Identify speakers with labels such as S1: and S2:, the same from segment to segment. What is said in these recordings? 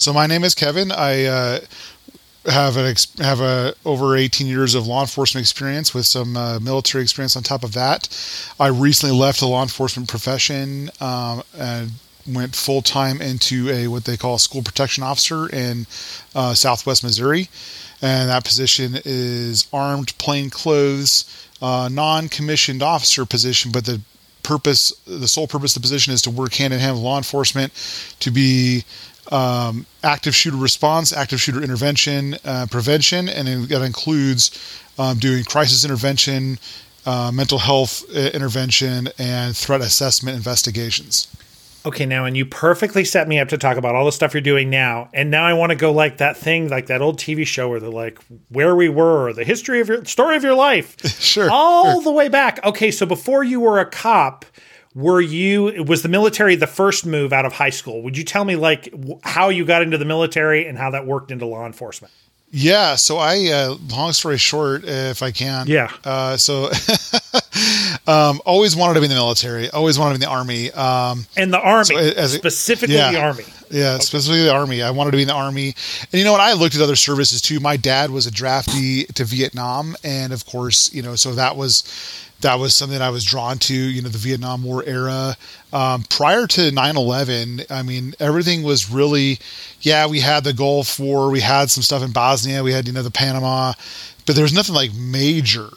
S1: So my name is Kevin. I uh, have an ex- have a over 18 years of law enforcement experience with some uh, military experience on top of that. I recently left the law enforcement profession um, and went full time into a what they call a school protection officer in uh, Southwest Missouri, and that position is armed plainclothes, uh, non-commissioned officer position, but the purpose, the sole purpose of the position is to work hand in hand with law enforcement to be um, active shooter response, active shooter intervention, uh, prevention, and that includes um, doing crisis intervention, uh, mental health uh, intervention, and threat assessment investigations.
S2: Okay, now and you perfectly set me up to talk about all the stuff you're doing now. And now I want to go like that thing, like that old TV show where they're like, where we were, the history of your story of your life.
S1: sure.
S2: All
S1: sure.
S2: the way back. Okay, so before you were a cop, were you was the military the first move out of high school? Would you tell me like how you got into the military and how that worked into law enforcement?
S1: Yeah, so I, uh, long story short, if I can.
S2: Yeah.
S1: Uh, so, um, always wanted to be in the military. Always wanted to be in the army. Um,
S2: and the army,
S1: so as,
S2: specifically
S1: yeah,
S2: the army.
S1: Yeah, okay. specifically the army. I wanted to be in the army, and you know what? I looked at other services too. My dad was a draftee to Vietnam, and of course, you know, so that was that was something I was drawn to, you know, the Vietnam War era. Um, prior to 9 11, I mean, everything was really, yeah, we had the Gulf War, we had some stuff in Bosnia, we had, you know, the Panama, but there was nothing like major.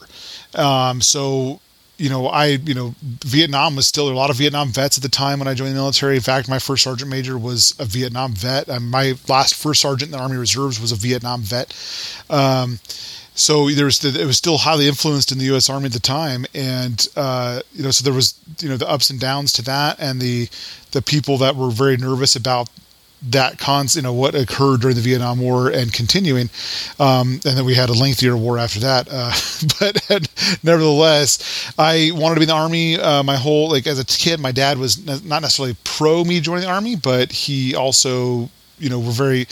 S1: Um, so, you know, I, you know, Vietnam was still a lot of Vietnam vets at the time when I joined the military. In fact, my first sergeant major was a Vietnam vet. And my last first sergeant in the Army Reserves was a Vietnam vet. Um, so there was it was still highly influenced in the U.S. Army at the time, and uh, you know, so there was you know the ups and downs to that, and the the people that were very nervous about that cons you know what occurred during the Vietnam War and continuing, um, and then we had a lengthier war after that. Uh, but nevertheless, I wanted to be in the army. Uh, my whole like as a kid, my dad was not necessarily pro me joining the army, but he also you know were very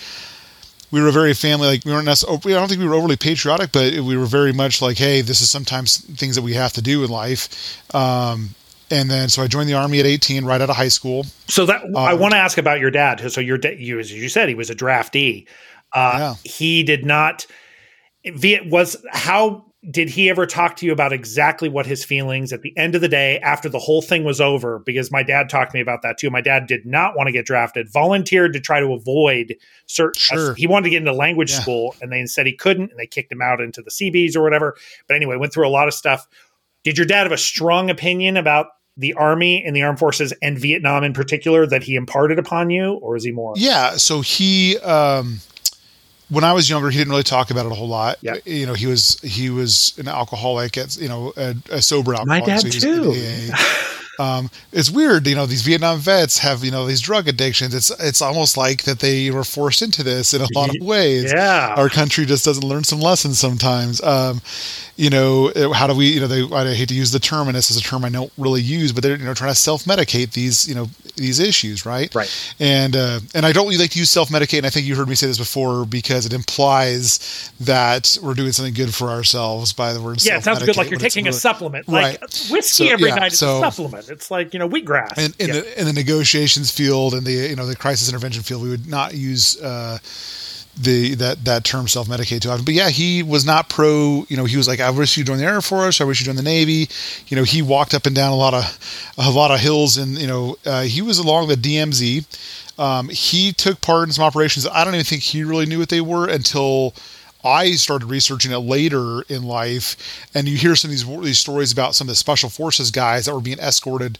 S1: we were very family like we weren't necessarily, I don't think we were overly patriotic, but we were very much like, hey, this is sometimes things that we have to do in life. Um, and then so I joined the army at 18, right out of high school.
S2: So that um, I want to ask about your dad. So your dad, you as you said, he was a draftee. Uh, yeah. He did not. Viet was how did he ever talk to you about exactly what his feelings at the end of the day after the whole thing was over because my dad talked to me about that too my dad did not want to get drafted volunteered to try to avoid certain
S1: sure.
S2: he wanted to get into language yeah. school and they said he couldn't and they kicked him out into the cbs or whatever but anyway went through a lot of stuff did your dad have a strong opinion about the army and the armed forces and vietnam in particular that he imparted upon you or is he more
S1: yeah so he um when I was younger, he didn't really talk about it a whole lot.
S2: Yeah.
S1: You know, he was he was an alcoholic, at, you know, a, a sober alcoholic.
S2: My dad so too.
S1: um, it's weird, you know, these Vietnam vets have, you know, these drug addictions. It's it's almost like that they were forced into this in a lot of ways.
S2: Yeah.
S1: Our country just doesn't learn some lessons sometimes. Um, you know, how do we, you know, they, I hate to use the term, and this is a term I don't really use, but they're, you know, trying to self-medicate these, you know, these issues, right?
S2: Right.
S1: And, uh, and I don't really like to use self-medicate, and I think you heard me say this before because it implies that we're doing something good for ourselves by the word
S2: Yeah, it sounds good like you're taking really, a supplement. Like right. whiskey so, every yeah, night is so, a supplement. It's like, you know, wheatgrass.
S1: In, in, yeah. the, in the negotiations field and the, you know, the crisis intervention field, we would not use, uh, the that that term self medicate too often. But yeah, he was not pro. You know, he was like, I wish you join the Air Force. I wish you join the Navy. You know, he walked up and down a lot of a lot of hills, and you know, uh, he was along the DMZ. Um, he took part in some operations. I don't even think he really knew what they were until. I started researching it later in life, and you hear some of these, these stories about some of the special forces guys that were being escorted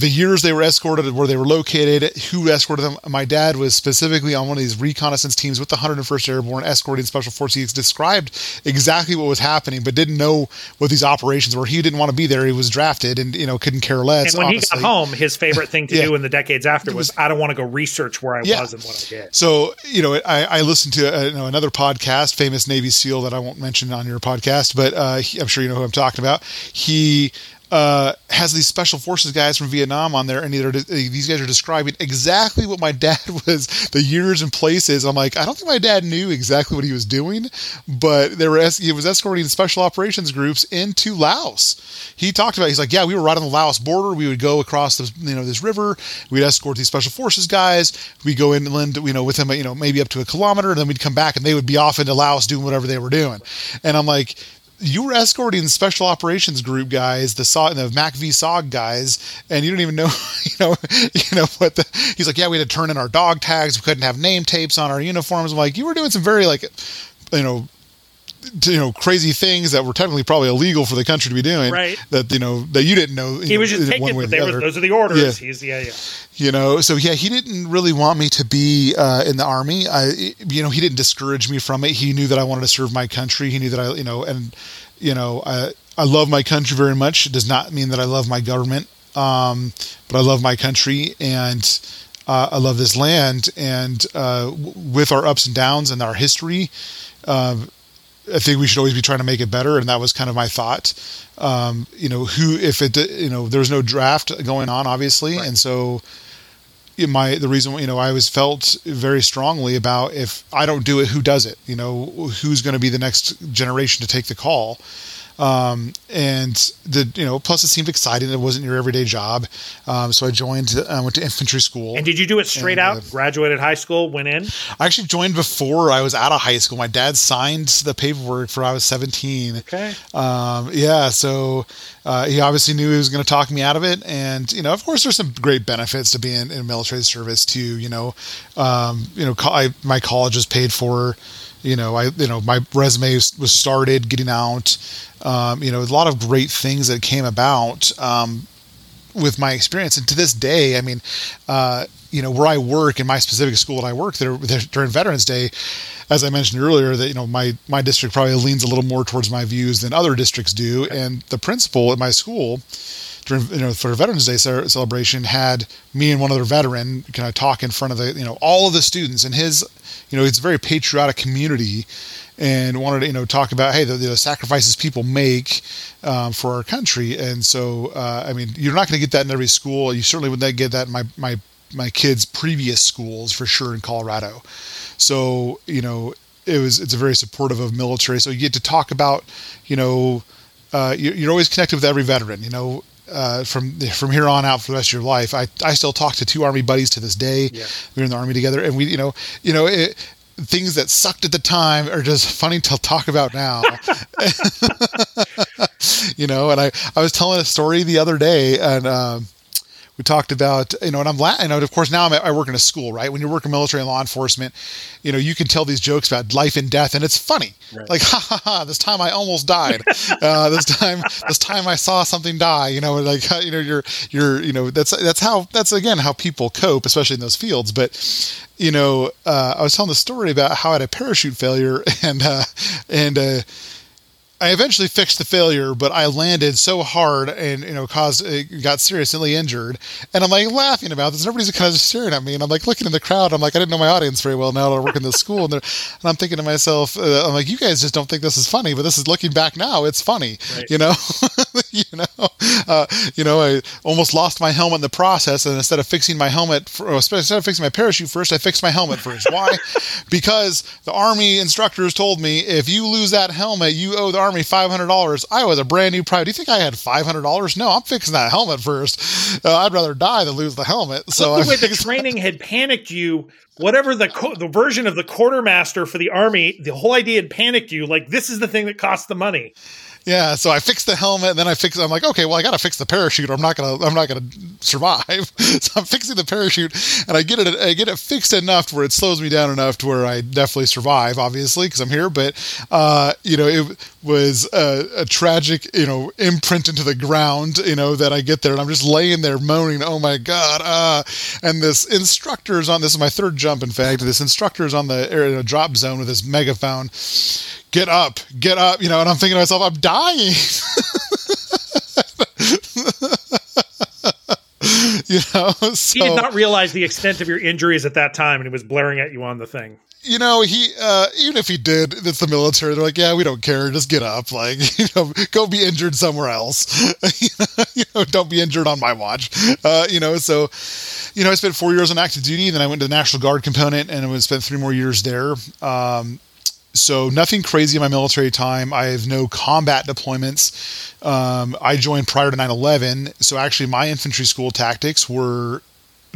S1: the years they were escorted, where they were located, who escorted them. My dad was specifically on one of these reconnaissance teams with the 101st Airborne escorting Special Forces. He described exactly what was happening, but didn't know what these operations were. He didn't want to be there. He was drafted and, you know, couldn't care less.
S2: And when honestly. he got home, his favorite thing to yeah. do in the decades after was, was, I don't want to go research where I yeah. was and what I did.
S1: So, you know, I, I listened to uh, you know, another podcast, famous Navy SEAL that I won't mention on your podcast, but uh, he, I'm sure you know who I'm talking about. He uh, has these special forces guys from Vietnam on there, and either these guys are describing exactly what my dad was, the years and places. I'm like, I don't think my dad knew exactly what he was doing, but they were he was escorting special operations groups into Laos. He talked about, he's like, yeah, we were right on the Laos border. We would go across the you know this river. We'd escort these special forces guys. We go inland, you know, with them, you know, maybe up to a kilometer, and then we'd come back, and they would be off into Laos doing whatever they were doing. And I'm like, you were escorting special operations group guys, the SOG, the MACV SOG guys, and you don't even know, you know, you know what the. He's like, yeah, we had to turn in our dog tags. We couldn't have name tapes on our uniforms. I'm like, you were doing some very like, you know, you know crazy things that were technically probably illegal for the country to be doing
S2: right
S1: that you know that you didn't know
S2: he
S1: know,
S2: was just taking it but they were, those are the orders yeah. he's yeah yeah
S1: you know so yeah he didn't really want me to be uh, in the army I you know he didn't discourage me from it he knew that I wanted to serve my country he knew that I you know and you know, I, I love my country very much. It does not mean that I love my government, um, but I love my country and uh, I love this land. And uh, with our ups and downs and our history, uh, I think we should always be trying to make it better. And that was kind of my thought. Um, you know, who, if it, you know, there's no draft going on, obviously. Right. And so, my the reason you know I was felt very strongly about if I don't do it, who does it? You know, who's going to be the next generation to take the call? Um, and the you know plus it seemed exciting it wasn't your everyday job. Um, so i joined i uh, went to infantry school.
S2: And did you do it straight and, out? Uh, graduated high school went in?
S1: I actually joined before i was out of high school. My dad signed the paperwork for i was 17
S2: okay.
S1: Um, yeah so uh, he obviously knew he was going to talk me out of it. And you know of course there's some great benefits to being in military service too you know. Um, you know I, my college was paid for you know i you know my resume was started getting out. Um, you know a lot of great things that came about um, with my experience. And to this day i mean uh, you know where i work in my specific school that i work there, during veterans day as i mentioned earlier that you know my my district probably leans a little more towards my views than other districts do. And the principal at my school during you know for Veterans Day celebration had me and one other veteran kind of talk in front of the you know all of the students and his you know it's a very patriotic community and wanted to you know talk about hey the, the sacrifices people make um, for our country. And so uh, I mean you're not going to get that in every school. You certainly wouldn't get that in my my my kids previous schools for sure in Colorado. So you know it was it's a very supportive of military. So you get to talk about you know uh, you're always connected with every veteran you know uh, from from here on out for the rest of your life. I, I still talk to two army buddies to this day. Yeah. We were in the army together, and we you know you know it, things that sucked at the time are just funny to talk about now. you know, and I I was telling a story the other day, and. Um, we talked about you know and i'm la- you know of course now I'm i work in a school right? When you're working military and law enforcement you know you can tell these jokes about life and death and it's funny. Right. like ha ha ha this time i almost died. Uh, this time this time i saw something die you know like you know you're you're you know that's that's how that's again how people cope especially in those fields. But you know uh, i was telling the story about how i had a parachute failure and uh, and uh, I eventually fixed the failure, but I landed so hard and you know caused got seriously injured. And I'm like laughing about this. Everybody's kind of staring at me, and I'm like looking in the crowd. I'm like I didn't know my audience very well now that I work in this school, and, and I'm thinking to myself, uh, I'm like you guys just don't think this is funny, but this is looking back now, it's funny. Right. You know, you know, uh, you know, I almost lost my helmet in the process, and instead of fixing my helmet, for, instead of fixing my parachute first, I fixed my helmet first. Why? because the army instructors told me if you lose that helmet, you owe the army Hundred dollars. I was a brand new private. Do you think I had five hundred dollars? No, I'm fixing that helmet first. Uh, I'd rather die than lose the helmet. So
S2: the way the training had panicked you. Whatever the co- the version of the quartermaster for the army, the whole idea had panicked you. Like this is the thing that costs the money.
S1: Yeah, so I fixed the helmet, and then I fixed. I'm like, okay, well, I got to fix the parachute, or I'm not gonna, I'm not gonna survive. so I'm fixing the parachute, and I get it, I get it fixed enough to where it slows me down enough to where I definitely survive, obviously, because I'm here. But uh, you know, it was a, a, tragic, you know, imprint into the ground. You know that I get there, and I'm just laying there moaning, oh my god, uh, and this instructor is on. This is my third jump, in fact. This instructor is on the air, drop zone with this megaphone get up, get up, you know, and I'm thinking to myself, I'm dying. You know, so,
S2: he did not realize the extent of your injuries at that time, and he was blaring at you on the thing
S1: you know, he uh, even if he did, it's the military. They're like, yeah, we don't care. Just get up, like you know, go be injured somewhere else. you know, don't be injured on my watch. Uh, you know, so you know, I spent four years on active duty, then I went to the National Guard component, and I spent three more years there. Um, so nothing crazy in my military time. I have no combat deployments. Um, I joined prior to 9/11, so actually my infantry school tactics were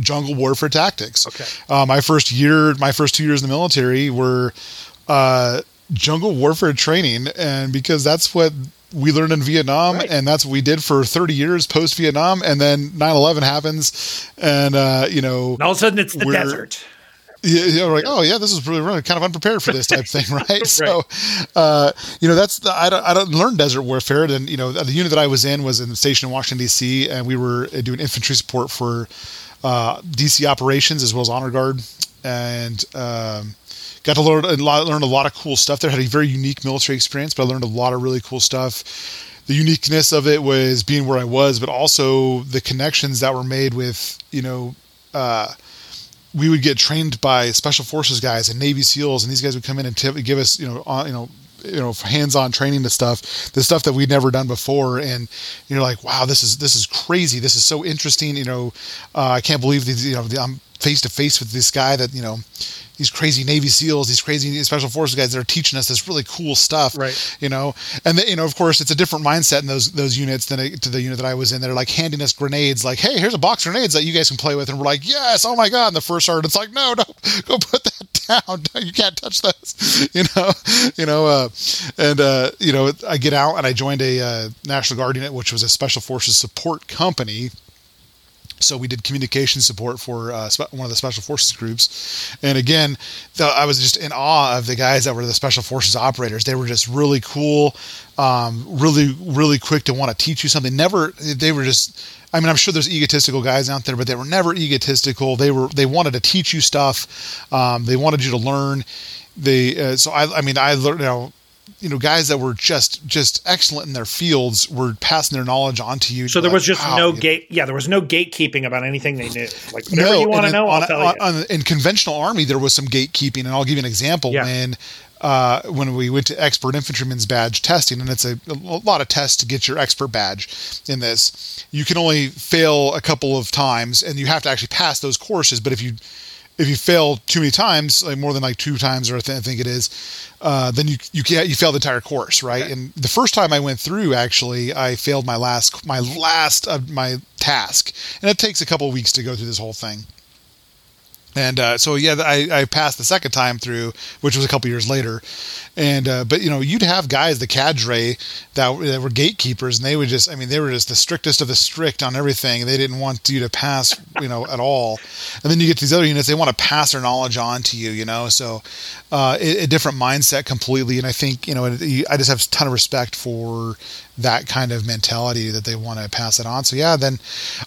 S1: jungle warfare tactics.
S2: Okay.
S1: Uh, my first year, my first two years in the military were uh, jungle warfare training, and because that's what we learned in Vietnam, right. and that's what we did for 30 years post Vietnam, and then 9/11 happens, and uh, you know,
S2: and all of a sudden it's the desert.
S1: Yeah, yeah, we're like, oh yeah, this is really, really kind of unprepared for this type thing, right? right. So, uh, you know, that's the, I don't I don't learn desert warfare. And you know, the unit that I was in was in the station in Washington D.C. and we were doing infantry support for uh, DC operations as well as honor guard, and um, got to learn a lot, learn a lot of cool stuff there. Had a very unique military experience, but I learned a lot of really cool stuff. The uniqueness of it was being where I was, but also the connections that were made with you know. Uh, we would get trained by special forces guys and Navy SEALs, and these guys would come in and give us, you know, on, you know, you know hands-on training to stuff the stuff that we'd never done before. And you're like wow this is this is crazy. This is so interesting you know uh, i can't believe these you know i'm face to face with this guy that you know these crazy Navy SEALs, these crazy special forces guys that are teaching us this really cool stuff,
S2: right?
S1: You know, and the, you know, of course, it's a different mindset in those those units than to the unit that I was in. They're like handing us grenades, like, "Hey, here's a box of grenades that you guys can play with," and we're like, "Yes, oh my god!" And the first sergeant's like, "No, no, go put that down. you can't touch those," you know, you know, uh, and uh, you know, I get out and I joined a uh, National Guard unit, which was a special forces support company so we did communication support for uh, one of the special forces groups. And again the, i was just in awe of the guys that were the special forces operators. They were just really cool um, really really quick to want to teach you something. Never they were just i mean i'm sure there's egotistical guys out there but they were never egotistical. They were they wanted to teach you stuff. Um, they wanted you to learn. They uh, so I, I mean i learned you know you know guys that were just just excellent in their fields were passing their knowledge on to you.
S2: So there like, was just wow, no gate. Yeah, there was no gatekeeping about anything they knew. Like whatever no, you want to know, on, I'll tell on, you. On,
S1: in conventional army, there was some gatekeeping, and I'll give you an example. Yeah. When uh, when we went to expert infantryman's badge testing, and it's a, a, lot of tests to get your expert badge in this. You can only fail a couple of times, and you have to actually pass those courses. But if you if you fail too many times, like more than like two times, or I, th- I think it is, uh, then you you can't you fail the entire course, right? Okay. And the first time I went through, actually, I failed my last my last of my task, and it takes a couple of weeks to go through this whole thing. And uh, so yeah, I, I passed the second time through, which was a couple years later. And uh, but you know, you'd have guys, the cadre that, that, were gatekeepers, and they would just, I mean, they were just the strictest of the strict on everything. They didn't want you to pass, you know, at all. And then you get these other units, they want to pass their knowledge on to you, you know. So uh, a, a, different mindset completely. And I think you know, I just have a ton of respect for that kind of mentality that they want to pass it on. So yeah, then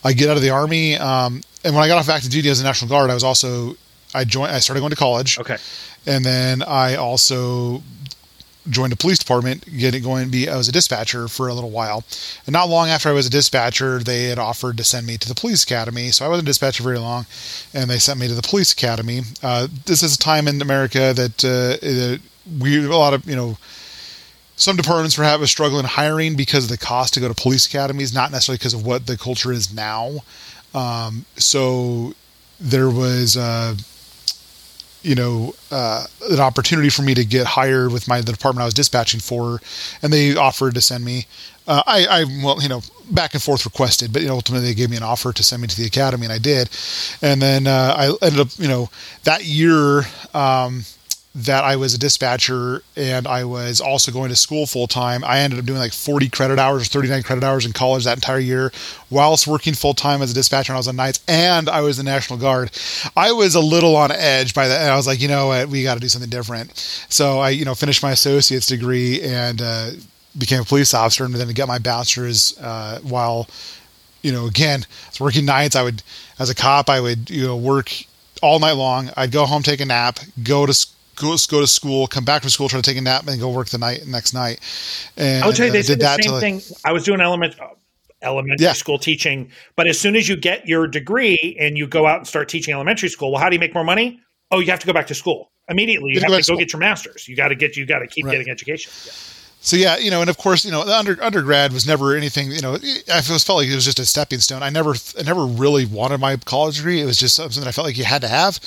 S1: I get out of the army. Um, and when I got off active duty as a National Guard, I was also I joined. I started going to college.
S2: Okay.
S1: And then I also joined a police department, getting going to be. I was a dispatcher for a little while, and not long after I was a dispatcher, they had offered to send me to the police academy. So I wasn't a dispatcher very long, and they sent me to the police academy. Uh, this is a time in America that uh, we a lot of you know some departments a struggle in hiring because of the cost to go to police academies, not necessarily because of what the culture is now. Um, so there was, uh, you know, uh, an opportunity for me to get hired with my the department I was dispatching for, and they offered to send me. Uh, I, I, well, you know, back and forth requested, but you know, ultimately they gave me an offer to send me to the academy, and I did. And then uh, I ended up, you know, that year. Um, that I was a dispatcher and I was also going to school full time. I ended up doing like 40 credit hours or 39 credit hours in college that entire year, whilst working full time as a dispatcher. And I was on nights and I was in the National Guard. I was a little on edge by that. And I was like, you know what, we got to do something different. So I, you know, finished my associate's degree and uh, became a police officer and then get my bachelor's uh, while, you know, again, I was working nights. I would, as a cop, I would, you know, work all night long. I'd go home, take a nap, go to school go go to school, come back from school, try to take a nap, and then go work the night next night.
S2: And I'll tell you, they uh, did that the same thing. I was doing element. elementary yeah. school teaching. But as soon as you get your degree and you go out and start teaching elementary school, well, how do you make more money? Oh, you have to go back to school immediately. You, you have to go, go get your master's. You got to get you got to keep right. getting education. Yeah.
S1: So yeah, you know, and of course, you know, the under, undergrad was never anything. You know, I felt like it was just a stepping stone. I never, I never really wanted my college degree. It was just something I felt like you had to have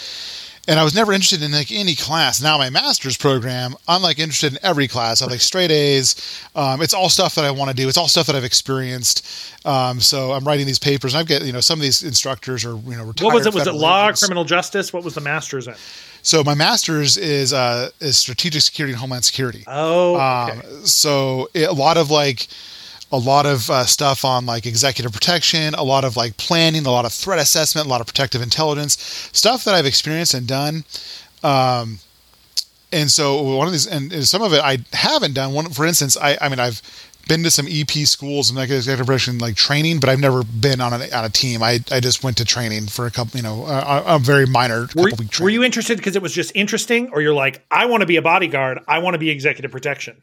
S1: and I was never interested in like any class. Now my master's program, I'm like interested in every class. I have like straight A's. Um, it's all stuff that I want to do. It's all stuff that I've experienced. Um, so I'm writing these papers, and I've got you know some of these instructors are you know retired.
S2: What was it? Was it law, agents. criminal justice? What was the master's in?
S1: So my master's is uh, is strategic security and homeland security.
S2: Oh, okay.
S1: um, so it, a lot of like a lot of uh, stuff on like executive protection, a lot of like planning, a lot of threat assessment, a lot of protective intelligence, stuff that I've experienced and done. Um, and so one of these, and some of it I haven't done. One, for instance, I, I mean, I've been to some EP schools and like executive protection like training, but I've never been on a, on a team. I, I just went to training for a couple, you know, a, a very minor.
S2: Were, were you interested because it was just interesting, or you're like, I want to be a bodyguard, I want to be executive protection?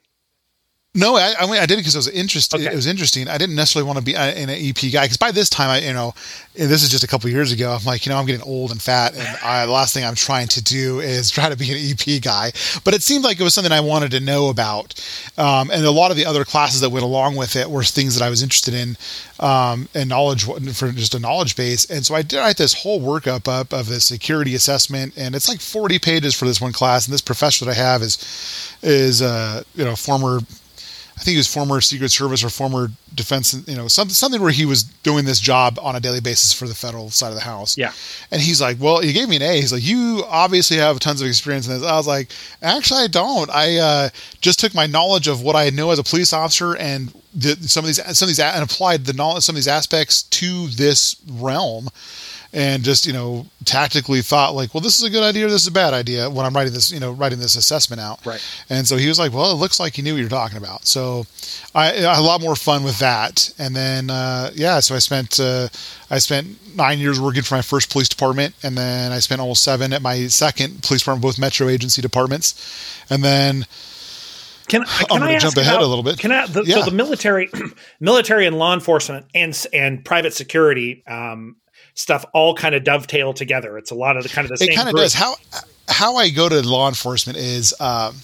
S1: No, I, I, mean, I did it because it was interesting. Okay. It was interesting. I didn't necessarily want to be an EP guy because by this time, I you know, this is just a couple years ago. I'm like, you know, I'm getting old and fat, and I, the last thing I'm trying to do is try to be an EP guy. But it seemed like it was something I wanted to know about, um, and a lot of the other classes that went along with it were things that I was interested in, um, and knowledge for just a knowledge base. And so I did write this whole workup up of the security assessment, and it's like 40 pages for this one class. And this professor that I have is is uh, you know former I think he was former Secret Service or former defense, you know, something something where he was doing this job on a daily basis for the federal side of the house.
S2: Yeah.
S1: And he's like, "Well, he gave me an A." He's like, "You obviously have tons of experience in this." I was like, "Actually, I don't. I uh, just took my knowledge of what I know as a police officer and the, some of these some of these and applied the knowledge some of these aspects to this realm." And just you know tactically thought like well this is a good idea or this is a bad idea when i'm writing this you know writing this assessment out.
S2: Right.
S1: And so he was like well it looks like you knew what you're talking about. So i, I had a lot more fun with that. And then uh, yeah so i spent uh, i spent nine years working for my first police department. And then i spent almost seven at my second police department both metro agency departments. And then
S2: can, can I'm going to
S1: jump ahead a little bit.
S2: Can I, the, yeah. So the military, military and law enforcement and and private security um, stuff all kind of dovetail together. It's a lot of the kind of the
S1: it same. It kind of does. How how I go to law enforcement is. Um,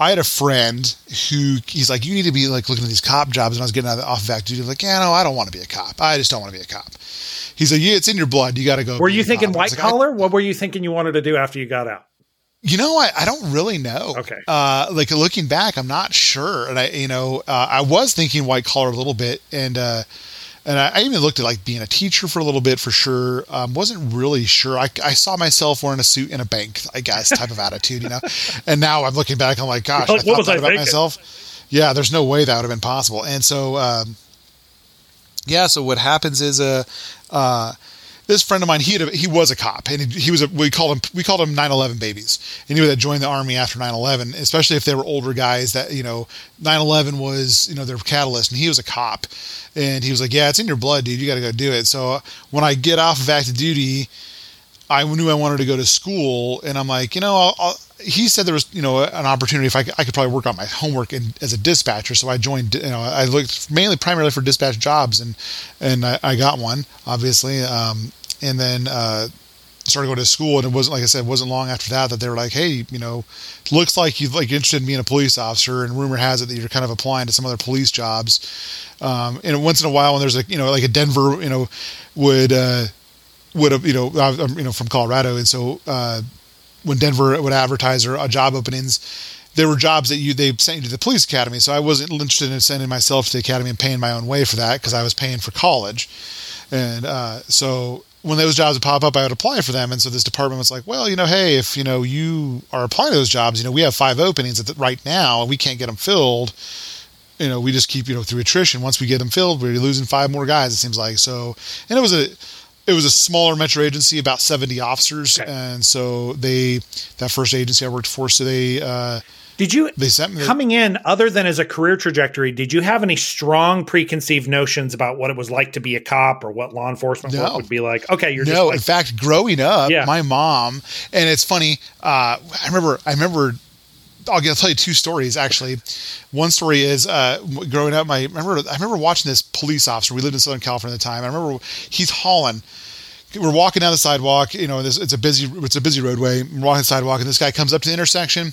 S1: I had a friend who he's like, you need to be like looking at these cop jobs, and I was getting out of off of active duty. Like, yeah, no, I don't want to be a cop. I just don't want to be a cop. He's like, yeah, it's in your blood. You got to go.
S2: Were you thinking white like, collar? what were you thinking you wanted to do after you got out?
S1: You know, I, I don't really know.
S2: Okay.
S1: Uh, like looking back, I'm not sure. And I, you know, uh, I was thinking white collar a little bit, and uh, and I, I, even looked at like being a teacher for a little bit for sure. Um, wasn't really sure. I, I, saw myself wearing a suit in a bank, I guess, type of attitude, you know. And now I'm looking back, I'm like, gosh, like, I thought that I about thinking? myself. Yeah, there's no way that would have been possible. And so, um, yeah, so what happens is, uh, uh, this friend of mine, he a, he was a cop, and he, he, was a we called him we called him 9/11 babies, and he would join the army after 9/11, especially if they were older guys that you know 9/11 was you know their catalyst, and he was a cop, and he was like, yeah, it's in your blood, dude, you got to go do it. So uh, when I get off of active duty, I knew I wanted to go to school, and I'm like, you know, I'll, I'll, he said there was, you know, an opportunity if I could, I could probably work on my homework in, as a dispatcher. So I joined, you know, I looked mainly primarily for dispatch jobs, and and I, I got one, obviously. Um, and then uh, started going to school, and it wasn't like I said, it wasn't long after that that they were like, "Hey, you know, looks like you're like interested in being a police officer," and rumor has it that you're kind of applying to some other police jobs. Um, and once in a while, when there's like you know like a Denver, you know, would uh, would have you know I'm you know from Colorado, and so uh, when Denver would advertise or uh, job openings there were jobs that you they sent you to the police academy. So I wasn't interested in sending myself to the academy and paying my own way for that because I was paying for college. And uh, so when those jobs would pop up, I would apply for them. And so this department was like, well, you know, hey, if you know you are applying to those jobs, you know, we have five openings the, right now, and we can't get them filled. You know, we just keep you know through attrition. Once we get them filled, we're losing five more guys. It seems like so. And it was a it was a smaller metro agency, about seventy officers, okay. and so they that first agency I worked for, so they. Uh,
S2: did you they sent me coming in other than as a career trajectory? Did you have any strong preconceived notions about what it was like to be a cop or what law enforcement no. work would be like? Okay, you're no. Like,
S1: in fact, growing up, yeah. my mom and it's funny. Uh, I remember. I remember I'll, I'll tell you two stories actually. One story is uh, growing up. My I remember I remember watching this police officer. We lived in Southern California at the time. I remember he's hauling. We're walking down the sidewalk. You know, this, it's a busy it's a busy roadway. We're walking the sidewalk, and this guy comes up to the intersection.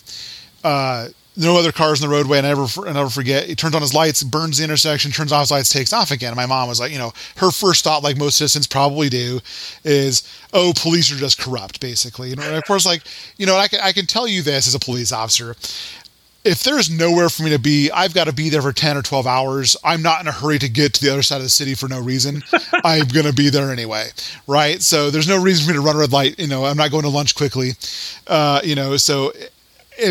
S1: Uh, no other cars in the roadway. And I never, I never forget. He turns on his lights, burns the intersection, turns off his lights, takes off again. And my mom was like, you know, her first thought, like most citizens probably do, is, oh, police are just corrupt, basically. And of course, like, you know, I can, I can tell you this as a police officer. If there's nowhere for me to be, I've got to be there for 10 or 12 hours. I'm not in a hurry to get to the other side of the city for no reason. I'm going to be there anyway. Right. So there's no reason for me to run a red light. You know, I'm not going to lunch quickly. Uh, you know, so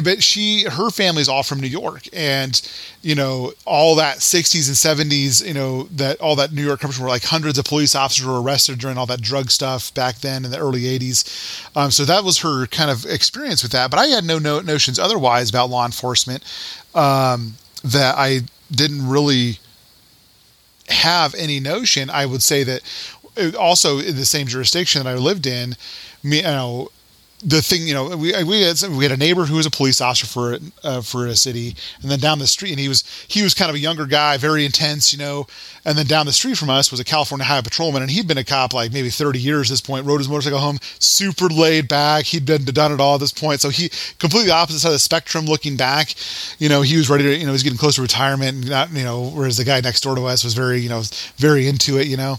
S1: but she her family's all from New York and you know all that 60s and 70s you know that all that New York comes from were like hundreds of police officers were arrested during all that drug stuff back then in the early 80s um, so that was her kind of experience with that but I had no, no notions otherwise about law enforcement um, that I didn't really have any notion. I would say that uh, also in the same jurisdiction that I lived in me you know the thing, you know, we we had we had a neighbor who was a police officer for uh, for a city, and then down the street, and he was he was kind of a younger guy, very intense, you know. And then down the street from us was a California Highway Patrolman, and he'd been a cop like maybe 30 years at this point. Rode his motorcycle home, super laid back. He'd been done it all at this point, so he completely opposite side of the spectrum. Looking back, you know, he was ready to, you know, he's getting close to retirement, not, you know, whereas the guy next door to us was very, you know, very into it, you know.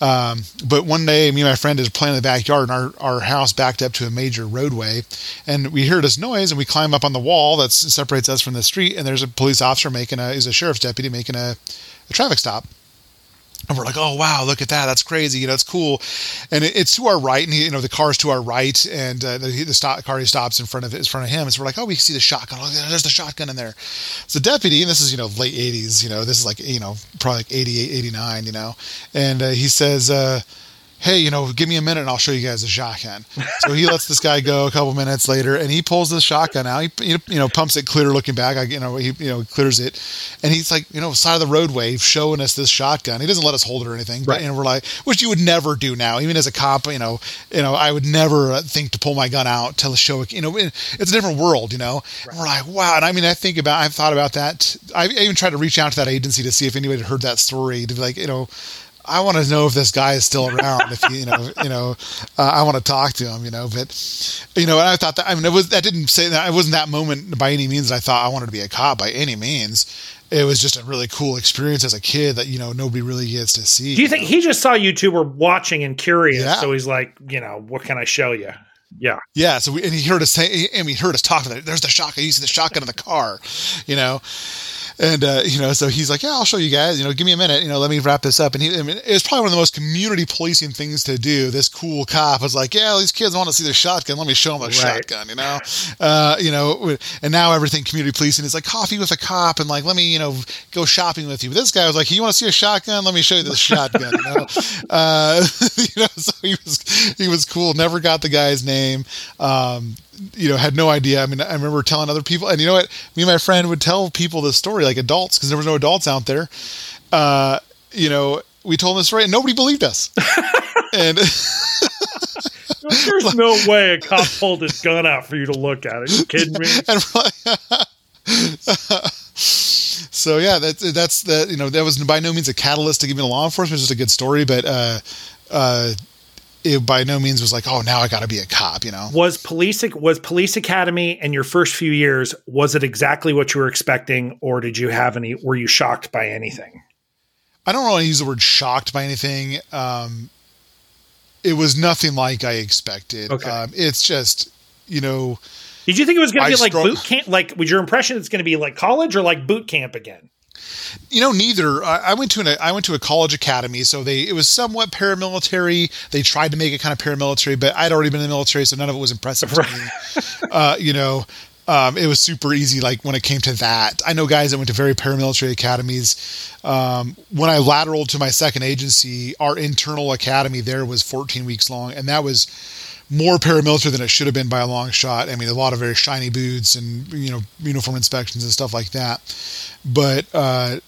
S1: Um, but one day, me and my friend is playing in the backyard, and our, our house backed up to a major roadway, and we hear this noise, and we climb up on the wall that separates us from the street, and there's a police officer making a, he's a sheriff's deputy making a, a traffic stop. And we're like, oh wow, look at that, that's crazy, you know, it's cool. And it, it's to our right, and he, you know the car's to our right, and uh, the, the stop, car he stops in front of in front of him. And so we're like, oh, we see the shotgun. Oh, there's the shotgun in there. So the deputy, and this is you know late '80s, you know, this is like you know probably like '88, '89, you know, and uh, he says. Uh, hey, you know, give me a minute and I'll show you guys the shotgun. So he lets this guy go a couple minutes later and he pulls the shotgun out. He, you know, pumps it clear looking back. I, you know, he, you know, clears it and he's like, you know, side of the roadway showing us this shotgun. He doesn't let us hold it or anything, but, right. and we're like, which you would never do now, even as a cop, you know, you know, I would never think to pull my gun out to show it, you know, it's a different world, you know, right. we're like, wow. And I mean, I think about, I've thought about that. I even tried to reach out to that agency to see if anybody had heard that story to be like, you know, I want to know if this guy is still around. if you know, you know, uh, I want to talk to him. You know, but you know, I thought that I mean, it was that didn't say that it wasn't that moment by any means. I thought I wanted to be a cop by any means. It was just a really cool experience as a kid that you know nobody really gets to see.
S2: Do you, you think know? he just saw you two were watching and curious, yeah. so he's like, you know, what can I show you? Yeah,
S1: yeah. So we, and he heard us say, and he heard us talk about it. There's the shotgun. You see the shotgun in the car, you know and uh, you know, so he's like, "Yeah, I'll show you guys. You know, give me a minute. You know, let me wrap this up." And he, I mean, it was probably one of the most community policing things to do. This cool cop was like, "Yeah, these kids want to see the shotgun. Let me show them a right. shotgun." You know, uh, you know, and now everything community policing is like coffee with a cop, and like, let me, you know, go shopping with you. But this guy was like, "You want to see a shotgun? Let me show you the shotgun." You know, uh, you know, so he was he was cool. Never got the guy's name. Um, you know, had no idea. I mean, I remember telling other people, and you know what? Me and my friend would tell people this story, like adults, because there was no adults out there. Uh, you know, we told them this story, and nobody believed us. and
S2: there's no way a cop pulled his gun out for you to look at. Are you kidding me?
S1: so yeah, that's that's that. you know that was by no means a catalyst to give me the law enforcement. It's just a good story, but uh, uh, it by no means was like, oh, now I got to be a cop, you know.
S2: Was police was police academy in your first few years? Was it exactly what you were expecting, or did you have any? Were you shocked by anything?
S1: I don't want to use the word shocked by anything. Um, it was nothing like I expected. Okay. Um, it's just, you know.
S2: Did you think it was going to be like boot camp? Like, was your impression it's going to be like college or like boot camp again?
S1: You know, neither. I, I went to an I went to a college academy, so they it was somewhat paramilitary. They tried to make it kind of paramilitary, but I'd already been in the military, so none of it was impressive to me. uh, you know, um, it was super easy. Like when it came to that, I know guys that went to very paramilitary academies. Um, when I lateraled to my second agency, our internal academy there was 14 weeks long, and that was more paramilitary than it should have been by a long shot. I mean, a lot of very shiny boots and you know uniform inspections and stuff like that. But uh,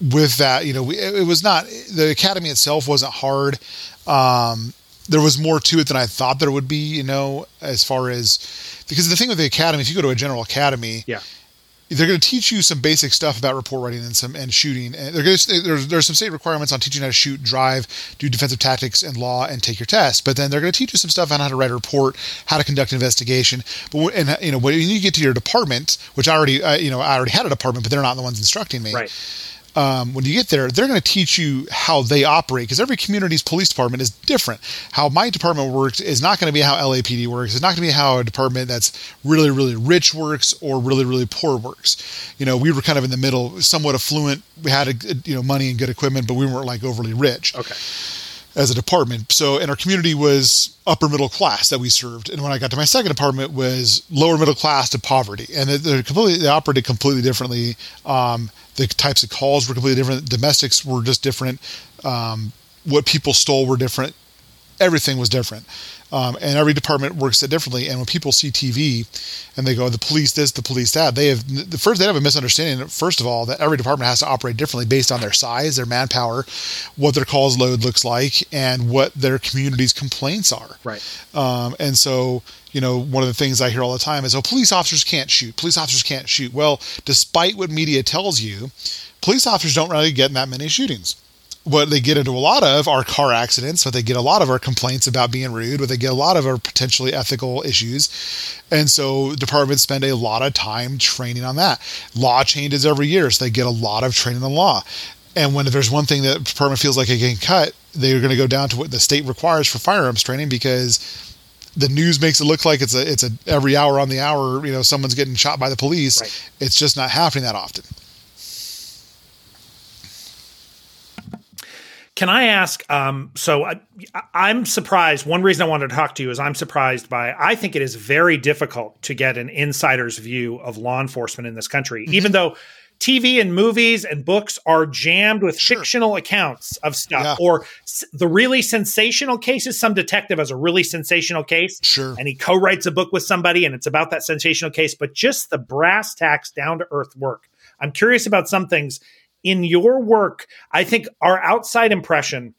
S1: with that, you know, we, it was not the academy itself wasn't hard. Um, there was more to it than I thought there would be. You know, as far as because the thing with the academy, if you go to a general academy,
S2: yeah,
S1: they're going to teach you some basic stuff about report writing and some and shooting. And they're going to, there's there's some state requirements on teaching how to shoot, drive, do defensive tactics and law, and take your test. But then they're going to teach you some stuff on how to write a report, how to conduct an investigation. But and you know when you get to your department, which I already uh, you know I already had a department, but they're not the ones instructing me.
S2: Right
S1: um, when you get there, they're going to teach you how they operate because every community's police department is different. How my department works is not going to be how LAPD works. It's not going to be how a department that's really, really rich works or really, really poor works. You know, we were kind of in the middle, somewhat affluent. We had, a, you know, money and good equipment, but we weren't like overly rich.
S2: Okay
S1: as a department. So, and our community was upper middle class that we served. And when I got to my second apartment was lower middle class to poverty. And they're completely, they operated completely differently. Um, the types of calls were completely different. Domestics were just different. Um, what people stole were different. Everything was different. Um, and every department works it differently. And when people see TV and they go, the police this, the police that, they have the first they have a misunderstanding. First of all, that every department has to operate differently based on their size, their manpower, what their calls load looks like, and what their community's complaints are.
S2: Right.
S1: Um, and so you know, one of the things I hear all the time is, oh, police officers can't shoot. Police officers can't shoot. Well, despite what media tells you, police officers don't really get in that many shootings what they get into a lot of are car accidents. What they get a lot of are complaints about being rude. What they get a lot of are potentially ethical issues. And so departments spend a lot of time training on that. Law changes every year, so they get a lot of training on law. And when there's one thing that department feels like it can cut, they're going to go down to what the state requires for firearms training because the news makes it look like it's a it's a every hour on the hour you know someone's getting shot by the police. Right. It's just not happening that often.
S2: Can I ask? Um, so I, I'm surprised. One reason I wanted to talk to you is I'm surprised by. I think it is very difficult to get an insider's view of law enforcement in this country, mm-hmm. even though TV and movies and books are jammed with sure. fictional accounts of stuff yeah. or s- the really sensational cases. Some detective has a really sensational case,
S1: sure,
S2: and he co-writes a book with somebody, and it's about that sensational case. But just the brass tacks, down to earth work. I'm curious about some things in your work, I think our outside impression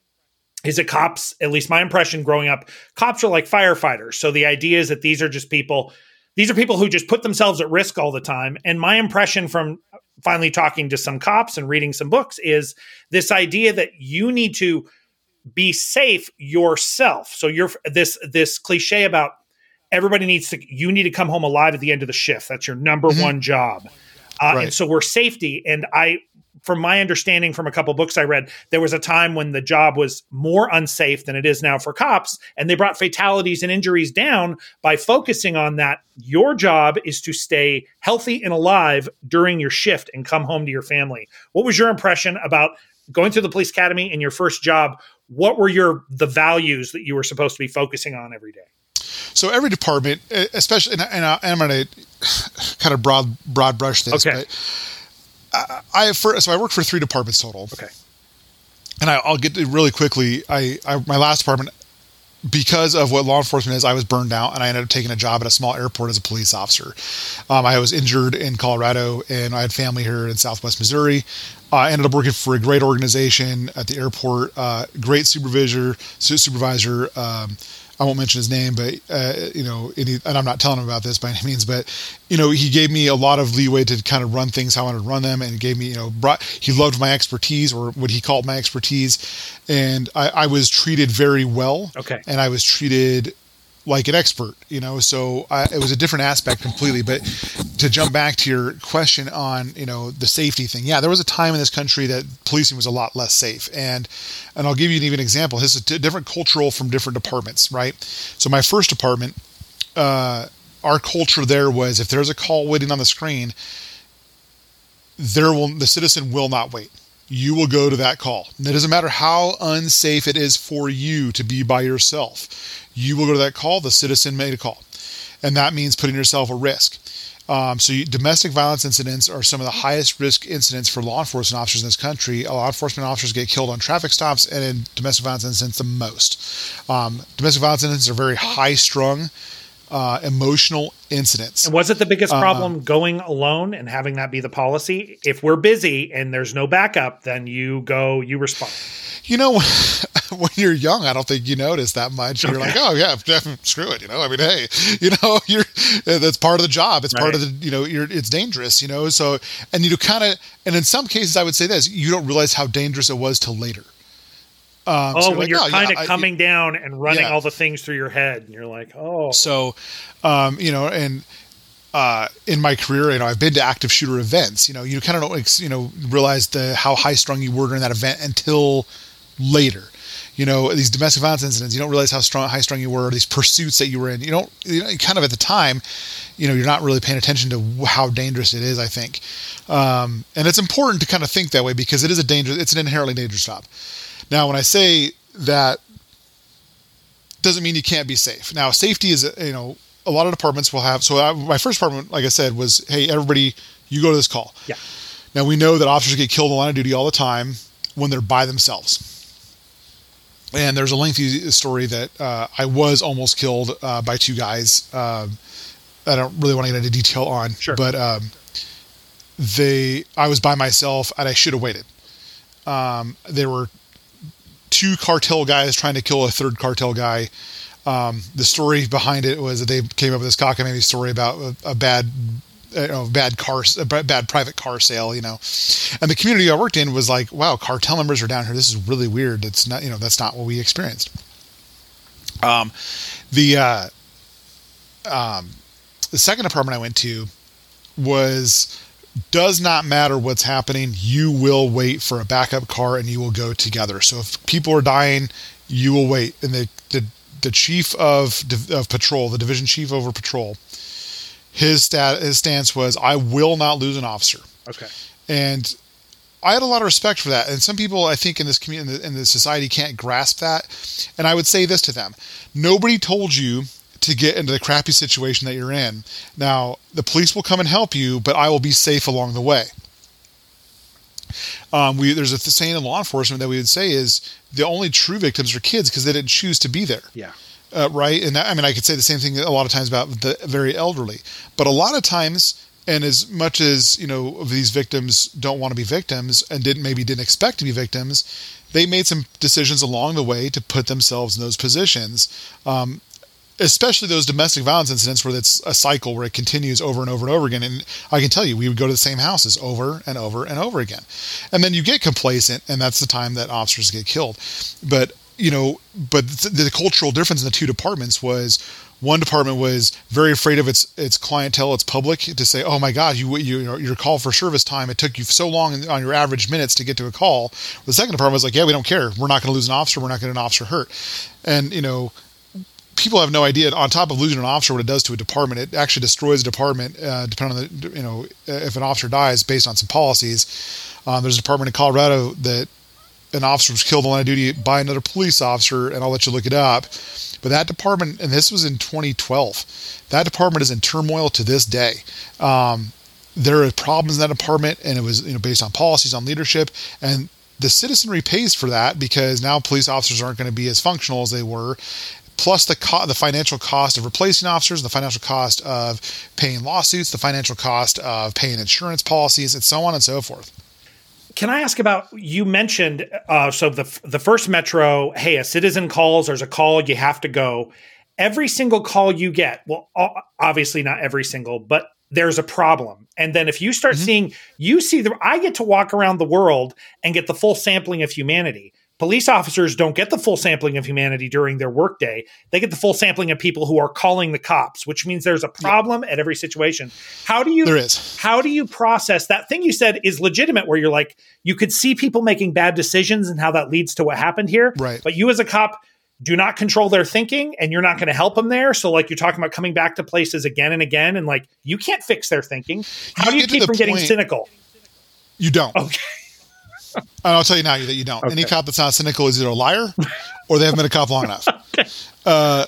S2: is that cops, at least my impression growing up, cops are like firefighters. So the idea is that these are just people, these are people who just put themselves at risk all the time. And my impression from finally talking to some cops and reading some books is this idea that you need to be safe yourself. So you're this this cliche about everybody needs to you need to come home alive at the end of the shift. That's your number mm-hmm. one job. Uh, right. And so we're safety. And I from my understanding from a couple books I read, there was a time when the job was more unsafe than it is now for cops, and they brought fatalities and injuries down by focusing on that. Your job is to stay healthy and alive during your shift and come home to your family. What was your impression about going through the police academy and your first job? What were your the values that you were supposed to be focusing on every day?
S1: So every department, especially, and, I, am going to kind of broad broad brush this,
S2: okay.
S1: but I, I for, so I work for three departments total.
S2: Okay.
S1: And I, will get to really quickly. I, I my last department because of what law enforcement is, I was burned out and I ended up taking a job at a small airport as a police officer. Um, I was injured in Colorado and I had family here in Southwest Missouri. Uh, I ended up working for a great organization at the airport, uh, great supervisor, supervisor. Um, I won't mention his name, but uh, you know, and, he, and, I'm not telling him about this by any means, but you know, he gave me a lot of leeway to kind of run things how I wanted to run them, and gave me, you know, brought he loved my expertise or what he called my expertise, and I, I was treated very well.
S2: Okay,
S1: and I was treated like an expert, you know. So I, it was a different aspect completely. But to jump back to your question on, you know, the safety thing, yeah, there was a time in this country that policing was a lot less safe, and and I'll give you an even example. This is different cultural from different departments, right? So my first department, uh, our culture there was if there's a call waiting on the screen, there will the citizen will not wait you will go to that call. And it doesn't matter how unsafe it is for you to be by yourself. You will go to that call. The citizen made a call. And that means putting yourself at risk. Um, so, you, domestic violence incidents are some of the highest risk incidents for law enforcement officers in this country. Law enforcement officers get killed on traffic stops, and in domestic violence incidents, the most. Um, domestic violence incidents are very high strung uh, emotional incidents.
S2: And was it the biggest uh, problem uh, going alone and having that be the policy? If we're busy and there's no backup, then you go, you respond.
S1: You know, when you're young, I don't think you notice that much. You're like, oh yeah, screw it. You know, I mean, hey, you know, you're that's part of the job. It's right. part of the, you know, you're it's dangerous. You know, so and you kind of, and in some cases, I would say this: you don't realize how dangerous it was till later.
S2: Um, oh, so when like, you're oh, kind yeah, of coming I, down and running yeah. all the things through your head, and you're like, oh.
S1: So, um, you know, and uh, in my career, you know, I've been to active shooter events. You know, you kind of don't, you know, realize the how high strung you were during that event until later. You know, these domestic violence incidents, you don't realize how strong, high strung you were. These pursuits that you were in, you don't, you know, kind of at the time, you know, you're not really paying attention to how dangerous it is. I think, um, and it's important to kind of think that way because it is a dangerous, it's an inherently dangerous job. Now, when I say that, doesn't mean you can't be safe. Now, safety is, you know, a lot of departments will have. So I, my first department, like I said, was, hey, everybody, you go to this call.
S2: Yeah.
S1: Now we know that officers get killed in the line of duty all the time when they're by themselves. And there's a lengthy story that uh, I was almost killed uh, by two guys. Uh, I don't really want to get into detail on,
S2: sure.
S1: but um, they, I was by myself and I should have waited. Um, there were two cartel guys trying to kill a third cartel guy. Um, the story behind it was that they came up with this cockamamie story about a, a bad, you know, bad car, bad private car sale, you know, and the community I worked in was like, wow, cartel members are down here. This is really weird. It's not, you know, that's not what we experienced. Um, the, uh, um, the second apartment I went to was does not matter what's happening. You will wait for a backup car and you will go together. So if people are dying, you will wait. And the, the, the chief of, of patrol, the division chief over patrol, his stat, his stance was, I will not lose an officer.
S2: Okay.
S1: And I had a lot of respect for that. And some people, I think, in this community, in the, in the society, can't grasp that. And I would say this to them: Nobody told you to get into the crappy situation that you're in. Now, the police will come and help you, but I will be safe along the way. Um, we there's a saying in law enforcement that we would say is the only true victims are kids because they didn't choose to be there.
S2: Yeah.
S1: Uh, right. And that, I mean, I could say the same thing a lot of times about the very elderly, but a lot of times, and as much as you know, these victims don't want to be victims and didn't maybe didn't expect to be victims, they made some decisions along the way to put themselves in those positions. Um, especially those domestic violence incidents where it's a cycle where it continues over and over and over again. And I can tell you, we would go to the same houses over and over and over again. And then you get complacent, and that's the time that officers get killed. But, you know, but the, the cultural difference in the two departments was one department was very afraid of its its clientele, its public, to say, "Oh my God, you you your call for service time. It took you so long on your average minutes to get to a call." The second department was like, "Yeah, we don't care. We're not going to lose an officer. We're not going to an officer hurt." And you know, people have no idea. On top of losing an officer, what it does to a department, it actually destroys a department. Uh, depending on the, you know, if an officer dies based on some policies. Um, there's a department in Colorado that an officer was killed on line of duty by another police officer, and I'll let you look it up. But that department, and this was in 2012, that department is in turmoil to this day. Um, there are problems in that department, and it was you know based on policies, on leadership, and the citizenry pays for that because now police officers aren't going to be as functional as they were, plus the co- the financial cost of replacing officers, the financial cost of paying lawsuits, the financial cost of paying insurance policies, and so on and so forth.
S2: Can I ask about you mentioned uh, so the the first metro? Hey, a citizen calls. There's a call. You have to go. Every single call you get, well, obviously not every single, but there's a problem. And then if you start mm-hmm. seeing, you see the, I get to walk around the world and get the full sampling of humanity. Police officers don't get the full sampling of humanity during their workday. They get the full sampling of people who are calling the cops, which means there's a problem yeah. at every situation. How do you
S1: there is.
S2: how do you process that thing you said is legitimate where you're like you could see people making bad decisions and how that leads to what happened here.
S1: Right.
S2: But you as a cop do not control their thinking and you're not going to help them there. So like you're talking about coming back to places again and again and like you can't fix their thinking. How you do you keep from point, getting cynical?
S1: You don't.
S2: Okay.
S1: and I'll tell you now that you don't. Okay. Any cop that's not cynical is either a liar or they haven't been a cop long enough. okay. uh,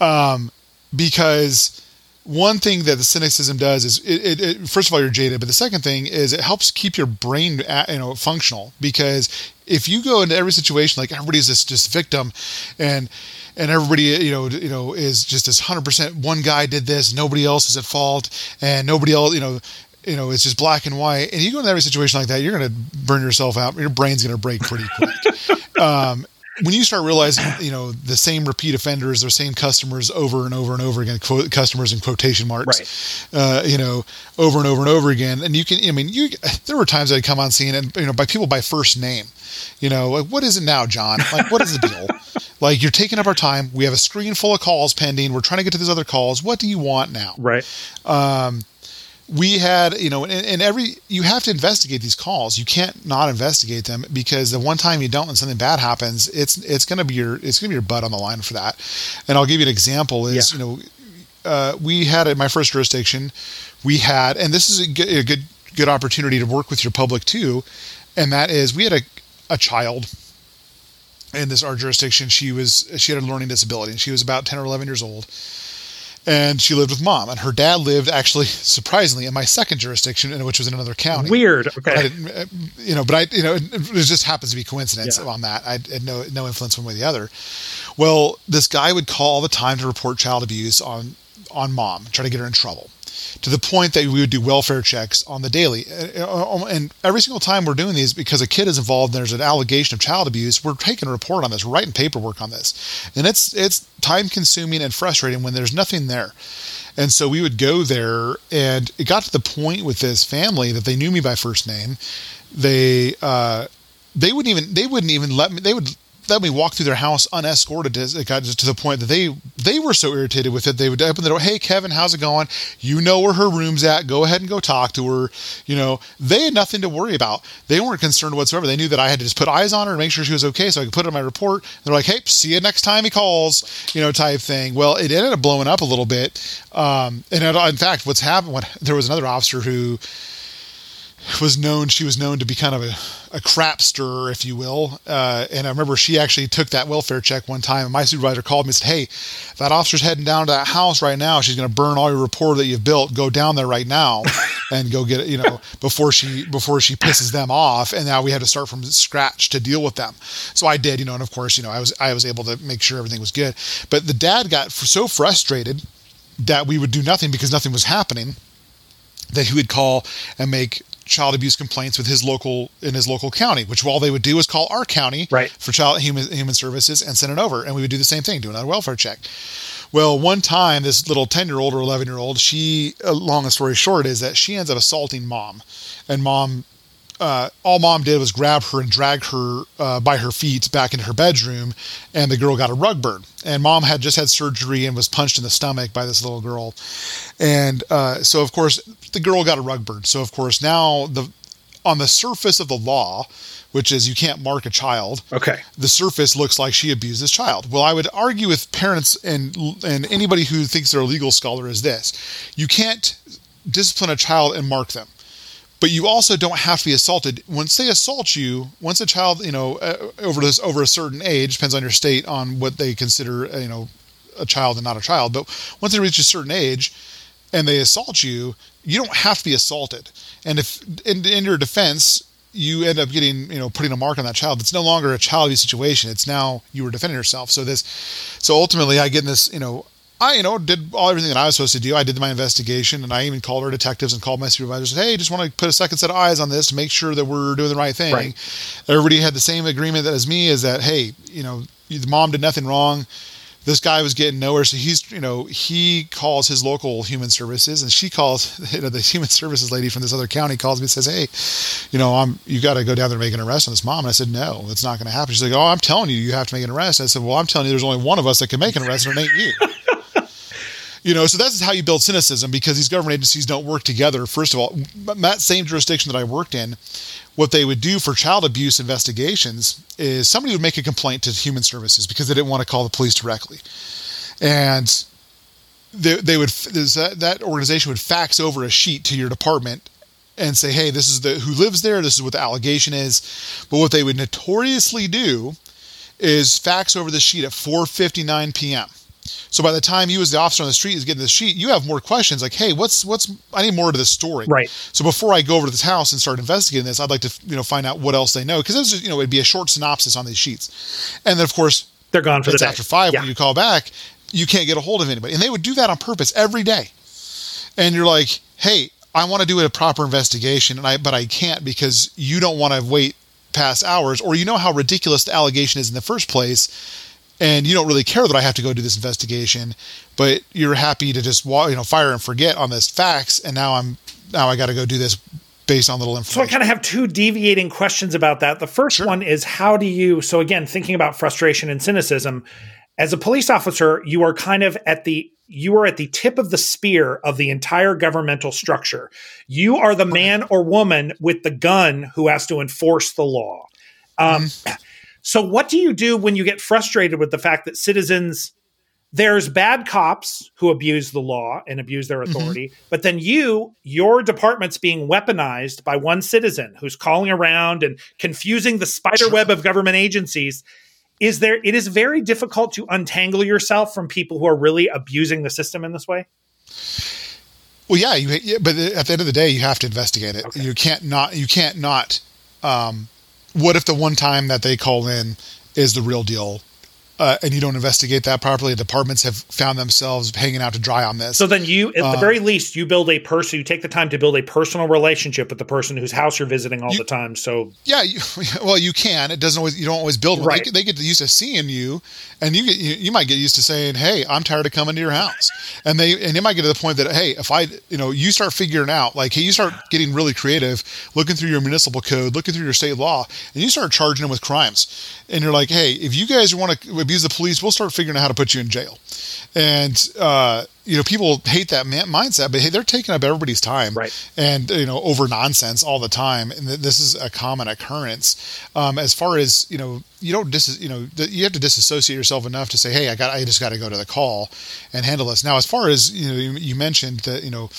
S1: um, because one thing that the cynicism does is it, it, it, first of all you're jaded but the second thing is it helps keep your brain at, you know functional because if you go into every situation like everybody's this just victim and and everybody you know you know is just this 100% one guy did this nobody else is at fault and nobody else you know you know, it's just black and white. And you go in every situation like that, you're going to burn yourself out. Your brain's going to break pretty quick. um, when you start realizing, you know, the same repeat offenders, the same customers over and over and over again, quote, customers in quotation marks, right. uh, you know, over and over and over again. And you can, I mean, you, there were times I'd come on scene and, you know, by people by first name, you know, like, what is it now, John? Like, what is the deal? like, you're taking up our time. We have a screen full of calls pending. We're trying to get to these other calls. What do you want now?
S2: Right.
S1: Um, we had, you know, and, and, every you have to investigate these calls. You can't not investigate them because the one time you don't and something bad happens, it's it's going to be your it's going to be your butt on the line for that. And I'll give you an example. Is yeah. you know, uh, we had in my first jurisdiction, we had, and this is a good, a good good opportunity to work with your public too, and that is we had a a child in this our jurisdiction. She was she had a learning disability, and she was about ten or eleven years old and she lived with mom. And her dad lived actually, surprisingly, in my second jurisdiction, which was in another county.
S2: Weird. Okay.
S1: Uh, you know, but I, you know, it, just happens to be coincidence yeah. on that. I had no no influence one way or the other. Well, this guy would call all the time to report child abuse on on mom, try to get her in trouble to the point that we would do welfare checks on the daily. Uh, uh, and every single time we're doing these, because a kid is involved and there's an allegation of child abuse, we're taking a report on this, writing paperwork on this. And it's it's time consuming and frustrating when there's nothing there. And so we would go there, and it got to the point with this family that they knew me by first name. They uh, they wouldn't even they wouldn't even let me. They would let me walk through their house unescorted. It got to the point that they they were so irritated with it. They would open the door. Hey, Kevin, how's it going? You know where her room's at. Go ahead and go talk to her. You know, they had nothing to worry about. They weren't concerned whatsoever. They knew that I had to just put eyes on her and make sure she was okay, so I could put it in my report. They're like, hey, see you next time he calls. You know, type thing. Well, it ended up blowing up a little bit. Um, and in fact, what's happened? What there was another officer who was known she was known to be kind of a, a crapster if you will. Uh, and i remember she actually took that welfare check one time and my supervisor called me and said hey that officer's heading down to that house right now she's going to burn all your rapport that you've built. Go down there right now and go get it you know before she before she pisses them off. And now we had to start from scratch to deal with them. So i did you know and of course you know i was i was able to make sure everything was good. But the dad got so frustrated that we would do nothing because nothing was happening that he would call and make child abuse complaints with his local in his local county, which all they would do is call our county
S2: right.
S1: for child human human services and send it over, and we would do the same thing, do another welfare check. Well, one time, this little ten year old or eleven year old, she, uh, long story short, is that she ends up assaulting mom, and mom uh, all mom did was grab her and drag her uh, by her feet back into her bedroom, and the girl got a rug burn. And mom had just had surgery and was punched in the stomach by this little girl, and uh, so of course the girl got a rug burn. So of course now the on the surface of the law, which is you can't mark a child.
S2: Okay.
S1: The surface looks like she abused this child. Well, I would argue with parents and and anybody who thinks they're a legal scholar is this: you can't discipline a child and mark them but you also don't have to be assaulted. Once they assault you, once a child, you know, uh, over this over a certain age, depends on your state on what they consider, uh, you know, a child and not a child. But once they reach a certain age and they assault you, you don't have to be assaulted. And if in, in your defense, you end up getting, you know, putting a mark on that child. It's no longer a child abuse situation. It's now you were defending yourself. So this, so ultimately, I get in this, you know, I, you know, did all everything that I was supposed to do. I did my investigation, and I even called our detectives and called my supervisors. Said, hey, just want to put a second set of eyes on this to make sure that we're doing the right thing. Right. Everybody had the same agreement as me: is that hey, you know, the mom did nothing wrong. This guy was getting nowhere, so he's, you know, he calls his local human services, and she calls, you know, the human services lady from this other county calls me and says, "Hey, you know, I'm, you got to go down there and make an arrest on this mom." And I said, "No, it's not going to happen." She's like, "Oh, I'm telling you, you have to make an arrest." I said, "Well, I'm telling you, there's only one of us that can make an arrest, and it ain't you." You know, so that's how you build cynicism because these government agencies don't work together. First of all, that same jurisdiction that I worked in, what they would do for child abuse investigations is somebody would make a complaint to human services because they didn't want to call the police directly. And they, they would that, organization would fax over a sheet to your department and say, "Hey, this is the who lives there. This is what the allegation is." But what they would notoriously do is fax over the sheet at 4:59 p.m. So by the time you, as the officer on the street, is getting the sheet, you have more questions like, "Hey, what's what's? I need more to this story."
S2: Right.
S1: So before I go over to this house and start investigating this, I'd like to you know find out what else they know because you know it'd be a short synopsis on these sheets, and then of course
S2: they're gone for the day.
S1: After five, yeah. when you call back, you can't get a hold of anybody, and they would do that on purpose every day. And you're like, "Hey, I want to do a proper investigation, and I but I can't because you don't want to wait past hours, or you know how ridiculous the allegation is in the first place, and you don't really care that I have to go do this investigation, but you're happy to just you know fire and forget on this facts, and now I'm now I got to go do this based on little information.
S2: So I kind of have two deviating questions about that. The first sure. one is how do you so again thinking about frustration and cynicism as a police officer you are kind of at the you are at the tip of the spear of the entire governmental structure. You are the man or woman with the gun who has to enforce the law. Um, mm-hmm. So, what do you do when you get frustrated with the fact that citizens, there's bad cops who abuse the law and abuse their mm-hmm. authority, mm-hmm. but then you, your department's being weaponized by one citizen who's calling around and confusing the spider web of government agencies is there it is very difficult to untangle yourself from people who are really abusing the system in this way
S1: well yeah you but at the end of the day you have to investigate it okay. you can't not you can't not um, what if the one time that they call in is the real deal uh, and you don't investigate that properly, departments have found themselves hanging out to dry on this.
S2: So then you, at the very least, you build a person. You take the time to build a personal relationship with the person whose house you're visiting all
S1: you,
S2: the time. So
S1: yeah, you, well, you can. It doesn't always. You don't always build. One. Right. They, they, get used to seeing you, and you get you, you, might get used to saying, "Hey, I'm tired of coming to your house," and they and it might get to the point that, "Hey, if I, you know, you start figuring out, like, hey, you start getting really creative, looking through your municipal code, looking through your state law, and you start charging them with crimes, and you're like, hey, if you guys want to abuse the police, we'll start." figuring out how to put you in jail. And uh, you know, people hate that man- mindset, but hey, they're taking up everybody's time,
S2: right?
S1: And you know, over nonsense all the time, and th- this is a common occurrence. Um, as far as you know, you don't dis- you know, you have to disassociate yourself enough to say, hey, I got, I just got to go to the call and handle this. Now, as far as you know, you, you mentioned that you know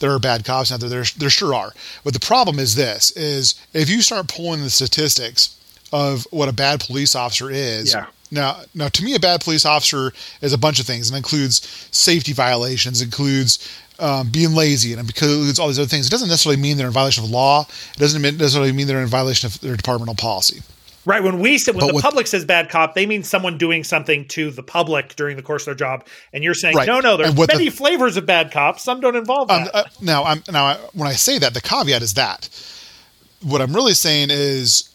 S1: there are bad cops out there. There, there sure are. But the problem is this: is if you start pulling the statistics of what a bad police officer is.
S2: Yeah
S1: now, now to me, a bad police officer is a bunch of things. and includes safety violations, includes um, being lazy, and includes all these other things. It doesn't necessarily mean they're in violation of law. It doesn't necessarily mean they're in violation of their departmental policy.
S2: Right. When we say when but the with, public says bad cop, they mean someone doing something to the public during the course of their job, and you're saying right. no, no. There's many the, flavors of bad cops. Some don't involve um, that.
S1: Uh, now, I'm now I, when I say that, the caveat is that what I'm really saying is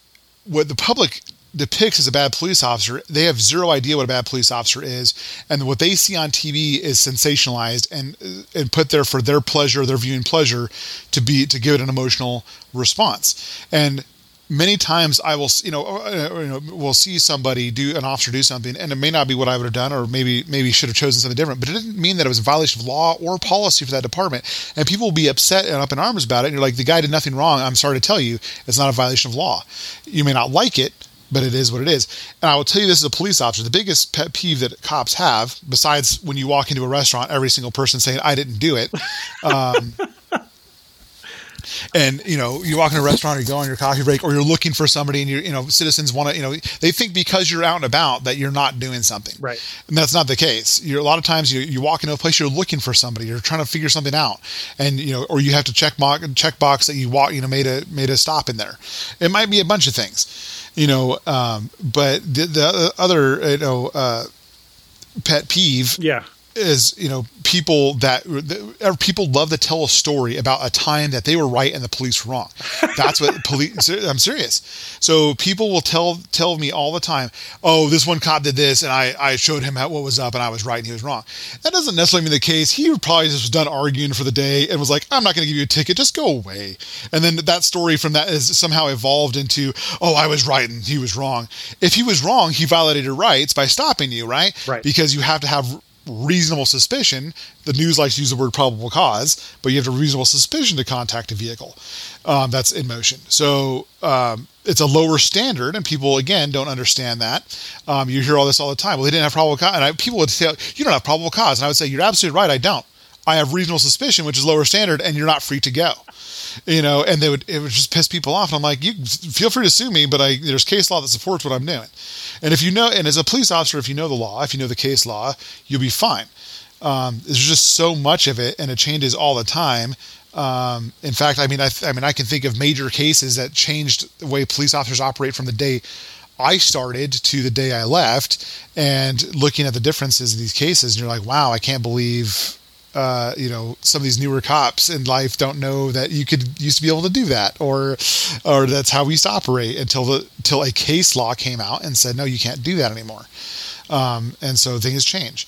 S1: what the public depicts as a bad police officer, they have zero idea what a bad police officer is, and what they see on TV is sensationalized and and put there for their pleasure, their viewing pleasure, to be to give it an emotional response. And many times I will, you know, uh, uh, you know, will see somebody do an officer do something, and it may not be what I would have done, or maybe maybe should have chosen something different. But it didn't mean that it was a violation of law or policy for that department. And people will be upset and up in arms about it. And you're like, the guy did nothing wrong. I'm sorry to tell you, it's not a violation of law. You may not like it, but it is what it is. And I will tell you this as a police officer, the biggest pet peeve that cops have, besides when you walk into a restaurant, every single person saying, I didn't do it. Um, and you know you walk in a restaurant or you go on your coffee break or you're looking for somebody and you you know citizens want to you know they think because you're out and about that you're not doing something.
S2: Right.
S1: And that's not the case. You're a lot of times you, you walk into a place you're looking for somebody you're trying to figure something out. And you know or you have to check box check box that you walk you know made a made a stop in there. It might be a bunch of things you know um, but the, the other you know uh, pet peeve
S2: yeah
S1: is you know people that er, people love to tell a story about a time that they were right and the police were wrong. That's what police. I'm serious. So people will tell tell me all the time, "Oh, this one cop did this, and I I showed him how, what was up, and I was right and he was wrong." That doesn't necessarily mean the case. He probably just was done arguing for the day and was like, "I'm not going to give you a ticket. Just go away." And then that story from that is somehow evolved into, "Oh, I was right and he was wrong." If he was wrong, he violated your rights by stopping you, right?
S2: Right.
S1: Because you have to have reasonable suspicion. The news likes to use the word probable cause, but you have a reasonable suspicion to contact a vehicle um, that's in motion. So um, it's a lower standard, and people again don't understand that. Um, you hear all this all the time. Well, they didn't have probable cause, and I, people would say, "You don't have probable cause," and I would say, "You're absolutely right. I don't. I have reasonable suspicion, which is lower standard, and you're not free to go." You know, and they would it would just piss people off. And I'm like, you feel free to sue me, but I there's case law that supports what I'm doing. And if you know, and as a police officer, if you know the law, if you know the case law, you'll be fine. Um, there's just so much of it, and it changes all the time. Um, in fact, I mean, I, I mean, I can think of major cases that changed the way police officers operate from the day I started to the day I left, and looking at the differences in these cases, and you're like, wow, I can't believe uh, you know some of these newer cops in life don't know that you could used to be able to do that or or that's how we used to operate until the until a case law came out and said no you can't do that anymore um, and so things change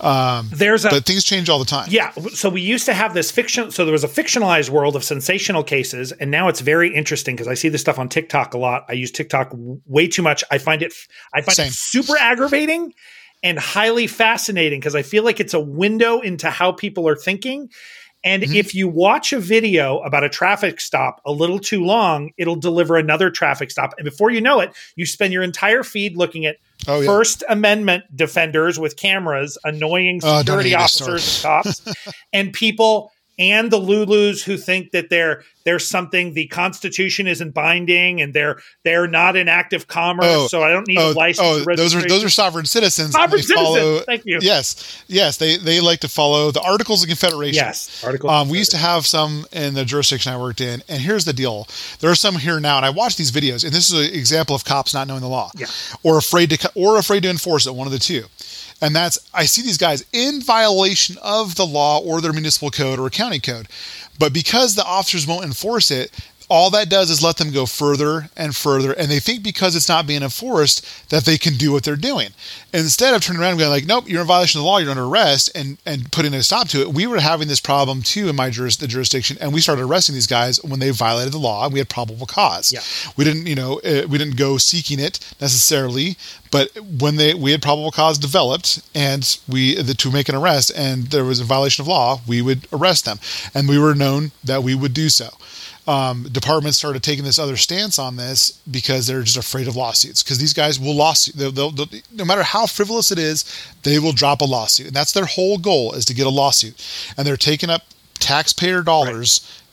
S1: um,
S2: There's a,
S1: but things change all the time.
S2: Yeah. So we used to have this fiction. So there was a fictionalized world of sensational cases, and now it's very interesting because I see this stuff on TikTok a lot. I use TikTok way too much. I find it. I find Same. it super aggravating and highly fascinating because I feel like it's a window into how people are thinking. And mm-hmm. if you watch a video about a traffic stop a little too long, it'll deliver another traffic stop. And before you know it, you spend your entire feed looking at oh, yeah. First Amendment defenders with cameras, annoying oh, security oh, officers and cops, and people and the Lulus who think that they're there's something the Constitution isn't binding and they're they're not in active commerce, oh, so I don't need oh, a license.
S1: Oh, those are those are sovereign citizens.
S2: Sovereign citizens. Follow, Thank you.
S1: Yes, yes, they they like to follow the Articles of Confederation.
S2: Yes, Articles.
S1: Um, we used to have some in the jurisdiction I worked in, and here's the deal: there are some here now, and I watch these videos, and this is an example of cops not knowing the law,
S2: yeah.
S1: or afraid to or afraid to enforce it. One of the two. And that's, I see these guys in violation of the law or their municipal code or county code. But because the officers won't enforce it, all that does is let them go further and further and they think because it's not being enforced that they can do what they're doing. Instead of turning around and going like nope you're in violation of the law you're under arrest and and putting a stop to it we were having this problem too in my juris, the jurisdiction and we started arresting these guys when they violated the law and we had probable cause.
S2: Yeah.
S1: we didn't you know uh, we didn't go seeking it necessarily but when they we had probable cause developed and we the, to make an arrest and there was a violation of law we would arrest them. And we were known that we would do so um, departments started taking this other stance on this because they're just afraid of lawsuits. Because these guys will lawsuit, they'll, they'll, they'll, no matter how frivolous it is, they will drop a lawsuit, and that's their whole goal is to get a lawsuit. And they're taking up taxpayer dollars. Right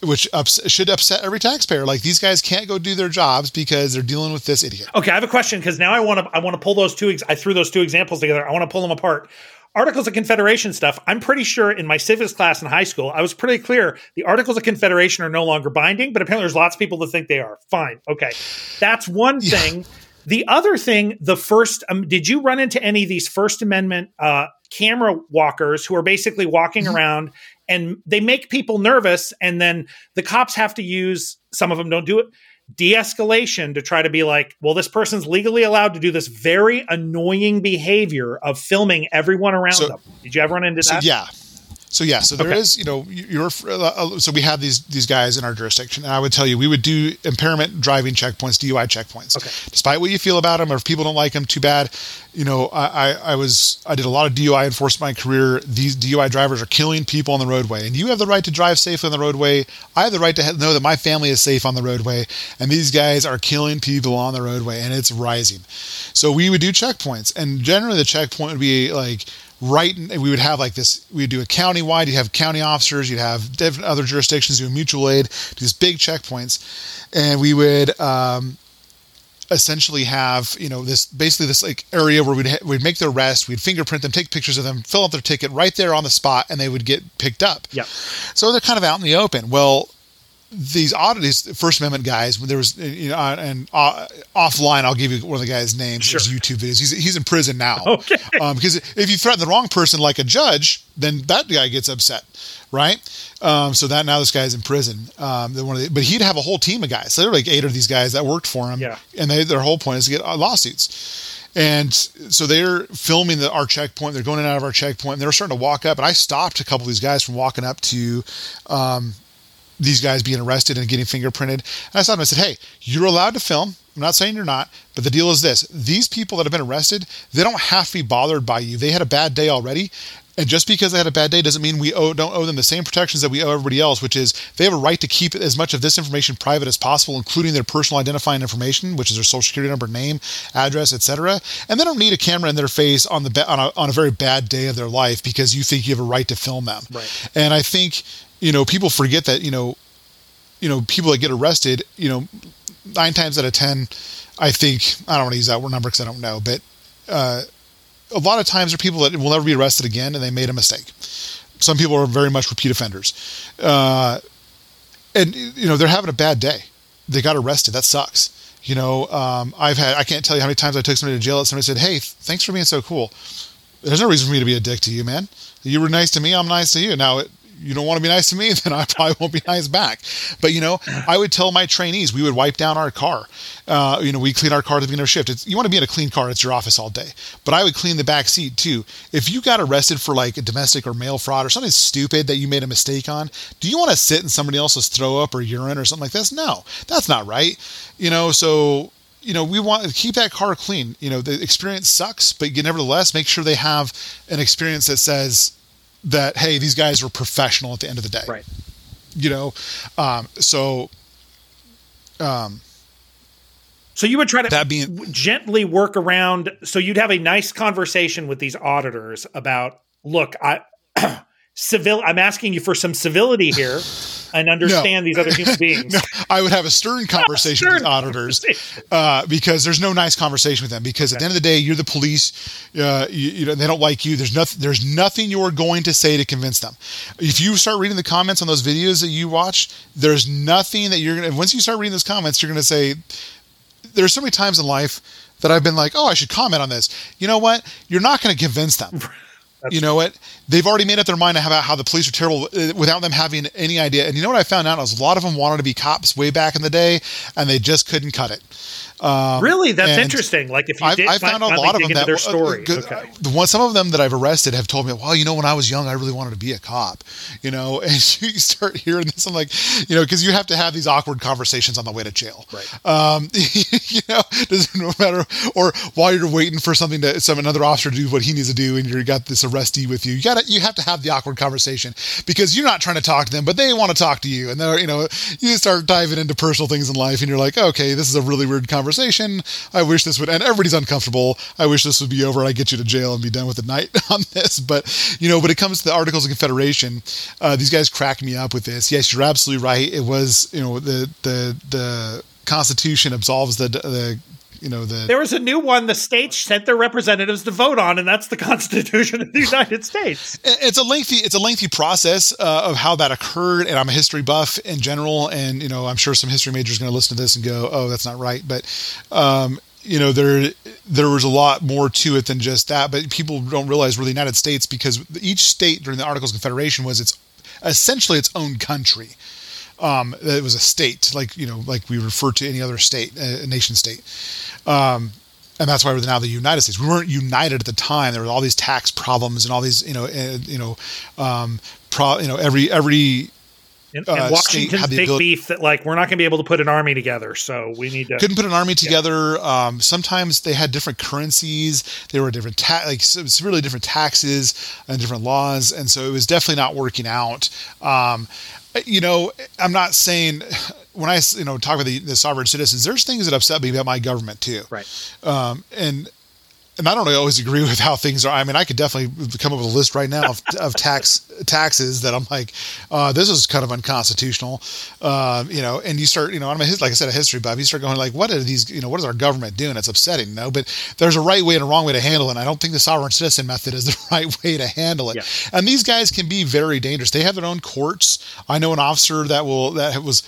S1: which ups- should upset every taxpayer. Like these guys can't go do their jobs because they're dealing with this idiot.
S2: Okay, I have a question because now I want to I want to pull those two. Ex- I threw those two examples together. I want to pull them apart. Articles of Confederation stuff, I'm pretty sure in my civics class in high school, I was pretty clear the Articles of Confederation are no longer binding, but apparently there's lots of people that think they are. Fine. Okay. That's one thing. The other thing, the first, um, did you run into any of these First Amendment uh, camera walkers who are basically walking mm-hmm. around and they make people nervous and then the cops have to use, some of them don't do it, de-escalation to try to be like well this person's legally allowed to do this very annoying behavior of filming everyone around so, them. Did you ever run into
S1: so
S2: that?
S1: yeah so yeah, so there okay. is, you know, you're uh, uh, so we have these these guys in our jurisdiction, and I would tell you we would do impairment driving checkpoints, DUI checkpoints.
S2: Okay.
S1: Despite what you feel about them, or if people don't like them, too bad. You know, I, I, I was I did a lot of DUI enforcement my career. These DUI drivers are killing people on the roadway, and you have the right to drive safely on the roadway. I have the right to know that my family is safe on the roadway, and these guys are killing people on the roadway, and it's rising. So we would do checkpoints, and generally the checkpoint would be like right and we would have like this we would do a county wide you'd have county officers you'd have different other jurisdictions do mutual aid do these big checkpoints. And we would um, essentially have you know this basically this like area where we'd ha- we'd make their arrest we'd fingerprint them take pictures of them fill out their ticket right there on the spot and they would get picked up.
S2: Yeah
S1: so they're kind of out in the open. Well these auditors, First Amendment guys, when there was, you know, and uh, offline, I'll give you one of the guy's names.
S2: Sure.
S1: YouTube videos. He's, he's in prison now.
S2: Okay.
S1: Um, because if you threaten the wrong person, like a judge, then that guy gets upset, right? Um, so that now this guy's in prison. Um, one of the, but he'd have a whole team of guys. So there were like eight of these guys that worked for him.
S2: Yeah.
S1: And they, their whole point is to get uh, lawsuits. And so they're filming the, our checkpoint. They're going in and out of our checkpoint. And they're starting to walk up. And I stopped a couple of these guys from walking up to um, these guys being arrested and getting fingerprinted. And I stopped them and said, hey, you're allowed to film. I'm not saying you're not, but the deal is this these people that have been arrested, they don't have to be bothered by you. They had a bad day already. And just because they had a bad day doesn't mean we owe, don't owe them the same protections that we owe everybody else, which is they have a right to keep as much of this information private as possible, including their personal identifying information, which is their social security number, name, address, etc. And they don't need a camera in their face on the on a, on a very bad day of their life because you think you have a right to film them.
S2: Right.
S1: And I think you know, people forget that, you know, you know, people that get arrested, you know, nine times out of 10, I think, I don't want to use that word number because I don't know, but uh, a lot of times are people that will never be arrested again and they made a mistake. Some people are very much repeat offenders. Uh, and, you know, they're having a bad day. They got arrested. That sucks. You know, um, I've had, I can't tell you how many times I took somebody to jail and somebody said, Hey, thanks for being so cool there's no reason for me to be a dick to you, man. You were nice to me, I'm nice to you. Now, it, you don't want to be nice to me, then I probably won't be nice back. But you know, I would tell my trainees we would wipe down our car. Uh, you know, we clean our car at the beginning of shift. It's, you want to be in a clean car, it's your office all day. But I would clean the back seat too. If you got arrested for like a domestic or mail fraud or something stupid that you made a mistake on, do you want to sit in somebody else's throw up or urine or something like this? No, that's not right. You know, so you know, we want to keep that car clean. You know, the experience sucks, but you nevertheless make sure they have an experience that says that hey, these guys were professional at the end of the day.
S2: Right.
S1: You know, um, so. Um,
S2: so you would try to
S1: that being,
S2: gently work around. So you'd have a nice conversation with these auditors about, look, I civil. I'm asking you for some civility here and understand no. these other human beings. no,
S1: I would have a stern conversation stern with auditors uh, because there's no nice conversation with them. Because at the end of the day, you're the police. Uh, you, you, know they don't like you. There's nothing. There's nothing you're going to say to convince them. If you start reading the comments on those videos that you watch, there's nothing that you're gonna. Once you start reading those comments, you're gonna say. There's so many times in life that I've been like, oh, I should comment on this. You know what? You're not going to convince them. That's you know what? They've already made up their mind about how the police are terrible uh, without them having any idea. And you know what I found out is a lot of them wanted to be cops way back in the day, and they just couldn't cut it.
S2: Um, really, that's interesting. Like if you did, I
S1: found a lot of them that
S2: their uh, story.
S1: Good, okay. The one, some of them that I've arrested have told me, "Well, you know, when I was young, I really wanted to be a cop." You know, and you start hearing this, I'm like, you know, because you have to have these awkward conversations on the way to jail.
S2: Right.
S1: Um, you know, doesn't no matter, or while you're waiting for something to some another officer to do what he needs to do, and you got this arrestee with you, you got to you have to have the awkward conversation because you're not trying to talk to them, but they want to talk to you, and they're you know, you start diving into personal things in life, and you're like, okay, this is a really weird conversation I wish this would end. Everybody's uncomfortable. I wish this would be over. I get you to jail and be done with the night on this. But you know, when it comes to the Articles of Confederation, uh, these guys crack me up with this. Yes, you're absolutely right. It was you know the the the Constitution absolves the the you know the
S2: there was a new one the states sent their representatives to vote on and that's the constitution of the united states.
S1: It's a lengthy it's a lengthy process uh, of how that occurred and i'm a history buff in general and you know i'm sure some history majors are going to listen to this and go oh that's not right but um, you know there there was a lot more to it than just that but people don't realize we're the united states because each state during the articles of confederation was its essentially its own country um, it was a state, like you know, like we refer to any other state, a nation state. Um, and that's why we're now the United States. We weren't united at the time. There were all these tax problems and all these, you know, uh, you know, um, pro, you know, every every
S2: and, and uh, Washington's big ability- beef that like we're not going to be able to put an army together, so we need to
S1: couldn't put an army together. Yeah. Um, sometimes they had different currencies. There were different ta- like really different taxes and different laws, and so it was definitely not working out. Um, you know, I'm not saying when I you know talk about the, the sovereign citizens, there's things that upset me about my government too.
S2: Right.
S1: Um, and and I don't always agree with how things are. I mean, I could definitely come up with a list right now of, of tax taxes that I'm like, uh, this is kind of unconstitutional, uh, you know. And you start, you know, I'm a, like I said, a history buff. You start going like, what are these, you know, what is our government doing? It's upsetting, you know. But there's a right way and a wrong way to handle it. And I don't think the sovereign citizen method is the right way to handle it. Yeah. And these guys can be very dangerous. They have their own courts. I know an officer that will that was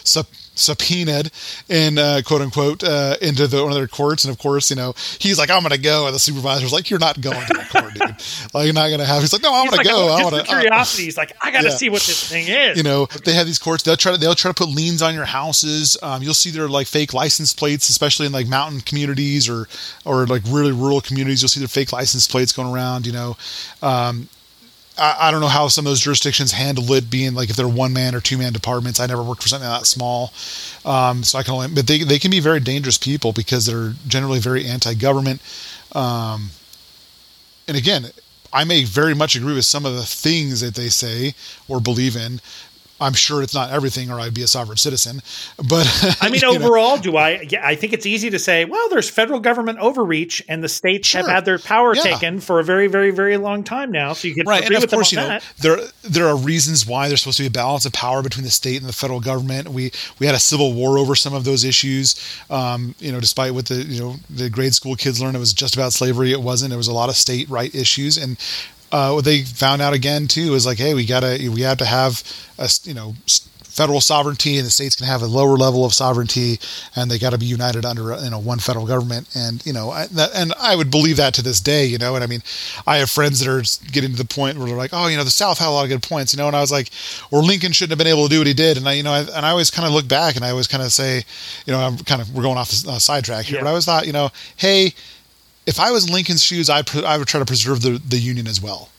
S1: subpoenaed in uh, quote unquote uh, into the, one of their courts, and of course, you know, he's like, I'm going to go, and the supervisor's like, You're not going to the court, dude. Like, you're not going to have. He's like, No, going like, to go. I
S2: want to. Curiosity. He's like, I got to yeah. see what this thing is.
S1: You know, they have these courts. They'll try to they'll try to put liens on your houses. Um, you'll see their like fake license plates, especially in like mountain communities or or like really rural communities. You'll see their fake license plates going around. You know. Um, I, I don't know how some of those jurisdictions handle it being like if they're one man or two man departments. I never worked for something that small. Um, so I can only, but they, they can be very dangerous people because they're generally very anti government. Um, and again, I may very much agree with some of the things that they say or believe in, I'm sure it's not everything, or I'd be a sovereign citizen. But
S2: I mean, overall, know. do I? Yeah, I think it's easy to say, well, there's federal government overreach, and the states sure. have had their power yeah. taken for a very, very, very long time now. So you can right, and of course, you know, that.
S1: there there are reasons why there's supposed to be a balance of power between the state and the federal government. We we had a civil war over some of those issues. Um, you know, despite what the you know the grade school kids learned, it was just about slavery. It wasn't. There was a lot of state right issues, and uh, what they found out again too is like, hey, we gotta we have to have a you know federal sovereignty and the states can have a lower level of sovereignty and they got to be united under you know one federal government and you know I, that, and I would believe that to this day you know and I mean I have friends that are getting to the point where they're like oh you know the South had a lot of good points you know and I was like or Lincoln shouldn't have been able to do what he did and I you know I, and I always kind of look back and I always kind of say you know I'm kind of we're going off the uh, sidetrack here yeah. but I always thought you know hey if I was in Lincoln's shoes I I would try to preserve the the Union as well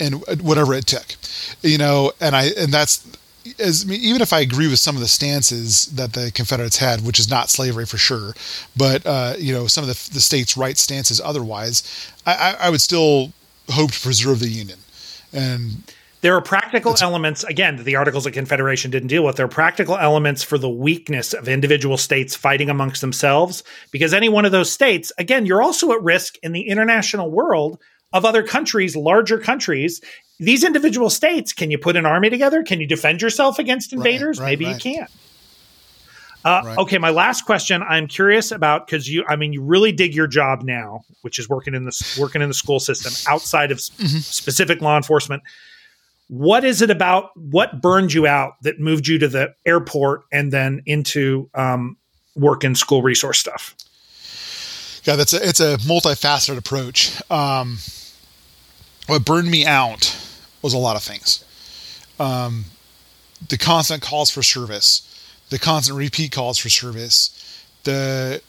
S1: and whatever it took you know and I and that's as I mean, even if I agree with some of the stances that the Confederates had, which is not slavery for sure, but uh, you know some of the, the states' right stances otherwise, I, I, would still hope to preserve the Union. And
S2: there are practical elements again that the Articles of Confederation didn't deal with. There are practical elements for the weakness of individual states fighting amongst themselves, because any one of those states, again, you're also at risk in the international world of other countries, larger countries, these individual states, can you put an army together? Can you defend yourself against invaders? Right, right, Maybe right. you can't. Uh, okay, my last question. I'm curious about because you, I mean, you really dig your job now, which is working in the working in the school system outside of mm-hmm. specific law enforcement. What is it about? What burned you out that moved you to the airport and then into um, work in school resource stuff?
S1: Yeah, that's a, it's a multifaceted approach. Um, what burned me out was a lot of things. Um, the constant calls for service, the constant repeat calls for service, the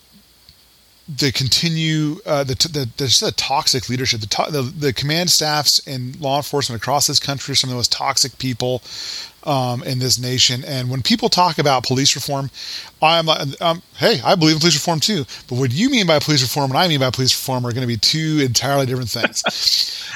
S1: the continue uh, the, the, the, just the toxic leadership the, to, the the command staffs and law enforcement across this country are some of the most toxic people um, in this nation. And when people talk about police reform, I'm like, um, hey, I believe in police reform too. But what you mean by police reform and I mean by police reform are going to be two entirely different things.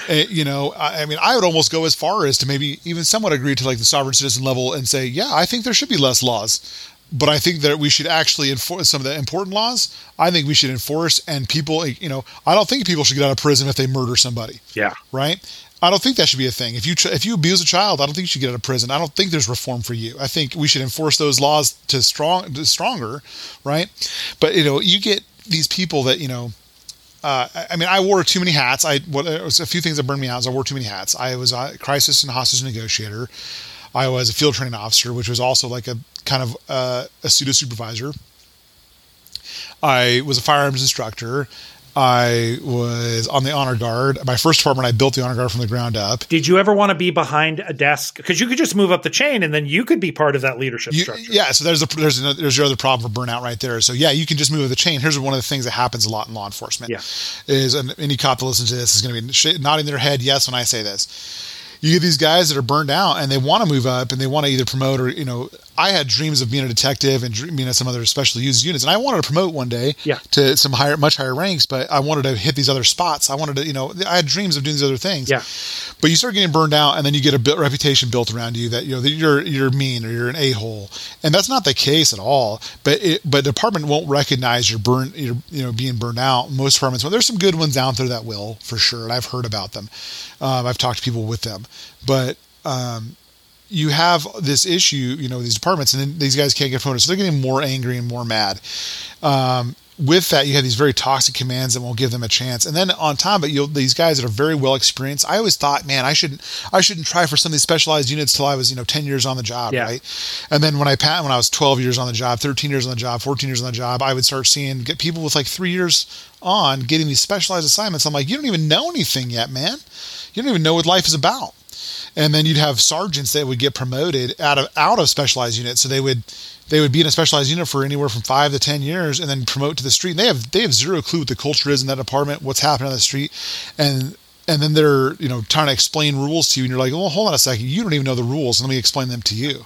S1: uh, you know, I, I, mean, I would almost go as far as to maybe even somewhat agree to like the sovereign citizen level and say, yeah, I think there should be less laws. But I think that we should actually enforce some of the important laws. I think we should enforce, and people, you know, I don't think people should get out of prison if they murder somebody.
S2: Yeah.
S1: Right. I don't think that should be a thing. If you if you abuse a child, I don't think you should get out of prison. I don't think there's reform for you. I think we should enforce those laws to strong to stronger, right? But you know, you get these people that you know. Uh, I mean, I wore too many hats. I what it was a few things that burned me out. Is I wore too many hats. I was a crisis and hostage negotiator. I was a field training officer, which was also like a kind of uh, a pseudo supervisor. I was a firearms instructor. I was on the honor guard. My first department, I built the honor guard from the ground up.
S2: Did you ever want to be behind a desk? Because you could just move up the chain, and then you could be part of that leadership you, structure.
S1: Yeah. So there's a, there's a, there's your other problem for burnout right there. So yeah, you can just move up the chain. Here's one of the things that happens a lot in law enforcement.
S2: Yeah.
S1: Is any cop that listens to this is going to be nodding their head yes when I say this you get these guys that are burned out and they want to move up and they want to either promote or you know I had dreams of being a detective and being at some other special used units and I wanted to promote one day
S2: yeah.
S1: to some higher much higher ranks but I wanted to hit these other spots. I wanted to you know I had dreams of doing these other things.
S2: Yeah.
S1: But you start getting burned out and then you get a reputation built around you that you know that you're you're mean or you're an a-hole. And that's not the case at all. But it, but the department won't recognize your burn you're you know being burned out. Most departments well there's some good ones out there that will for sure and I've heard about them. Um, I've talked to people with them. But um, you have this issue, you know, these departments, and then these guys can't get promoted, so they're getting more angry and more mad. Um, with that, you have these very toxic commands that won't give them a chance. And then on top of it, you these guys that are very well experienced. I always thought, man, I shouldn't, I shouldn't try for some of these specialized units till I was, you know, ten years on the job, yeah. right? And then when I when I was twelve years on the job, thirteen years on the job, fourteen years on the job, I would start seeing get people with like three years on getting these specialized assignments. I'm like, you don't even know anything yet, man. You don't even know what life is about and then you'd have sergeants that would get promoted out of out of specialized units. So they would they would be in a specialized unit for anywhere from five to ten years, and then promote to the street. And they have they have zero clue what the culture is in that department, what's happening on the street, and and then they're you know trying to explain rules to you, and you're like, well, hold on a second, you don't even know the rules. Let me explain them to you.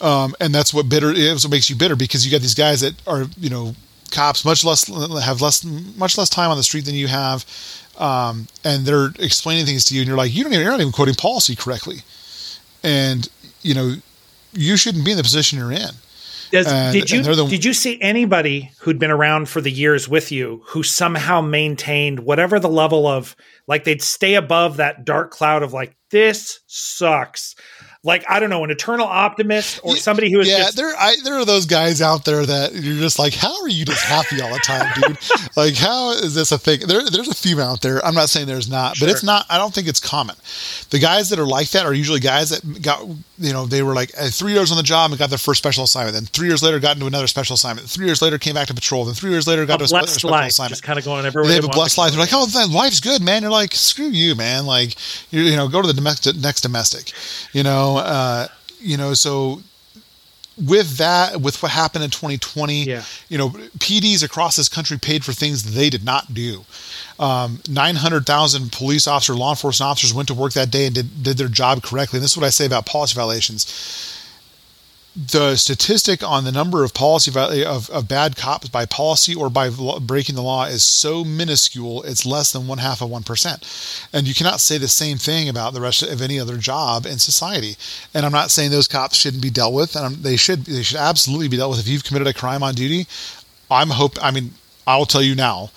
S1: Um, and that's what bitter is. What makes you bitter because you got these guys that are you know cops much less have less much less time on the street than you have um, and they're explaining things to you, and you're like, you don't even, you're not even quoting policy correctly, and you know, you shouldn't be in the position you're in.
S2: Does, and, did you the, did you see anybody who'd been around for the years with you who somehow maintained whatever the level of like they'd stay above that dark cloud of like this sucks. Like I don't know, an eternal optimist or somebody who is
S1: yeah.
S2: just,
S1: there, I, there are those guys out there that you're just like, how are you just happy all the time, dude? like, how is this a thing? There, there's a few out there. I'm not saying there's not, sure. but it's not. I don't think it's common. The guys that are like that are usually guys that got, you know, they were like uh, three years on the job and got their first special assignment. Then three years later, got into another special assignment. Three years later, came back to patrol. Then three years later, got a to a special
S2: life,
S1: assignment.
S2: Just kind of going everywhere.
S1: They have a blessed life. They're like, oh, life's good, man. You're like, screw you, man. Like, you, you know, go to the domestic, next domestic. You know, uh, you know, so with that, with what happened in 2020,
S2: yeah.
S1: you know, PDs across this country paid for things they did not do. Um, 900,000 police officers, law enforcement officers went to work that day and did, did their job correctly. And this is what I say about policy violations the statistic on the number of policy of, of bad cops by policy or by breaking the law is so minuscule it's less than one half of one percent. And you cannot say the same thing about the rest of any other job in society. And i'm not saying those cops shouldn't be dealt with and they should they should absolutely be dealt with. If you've committed a crime on duty i'm hope i mean i'll tell you now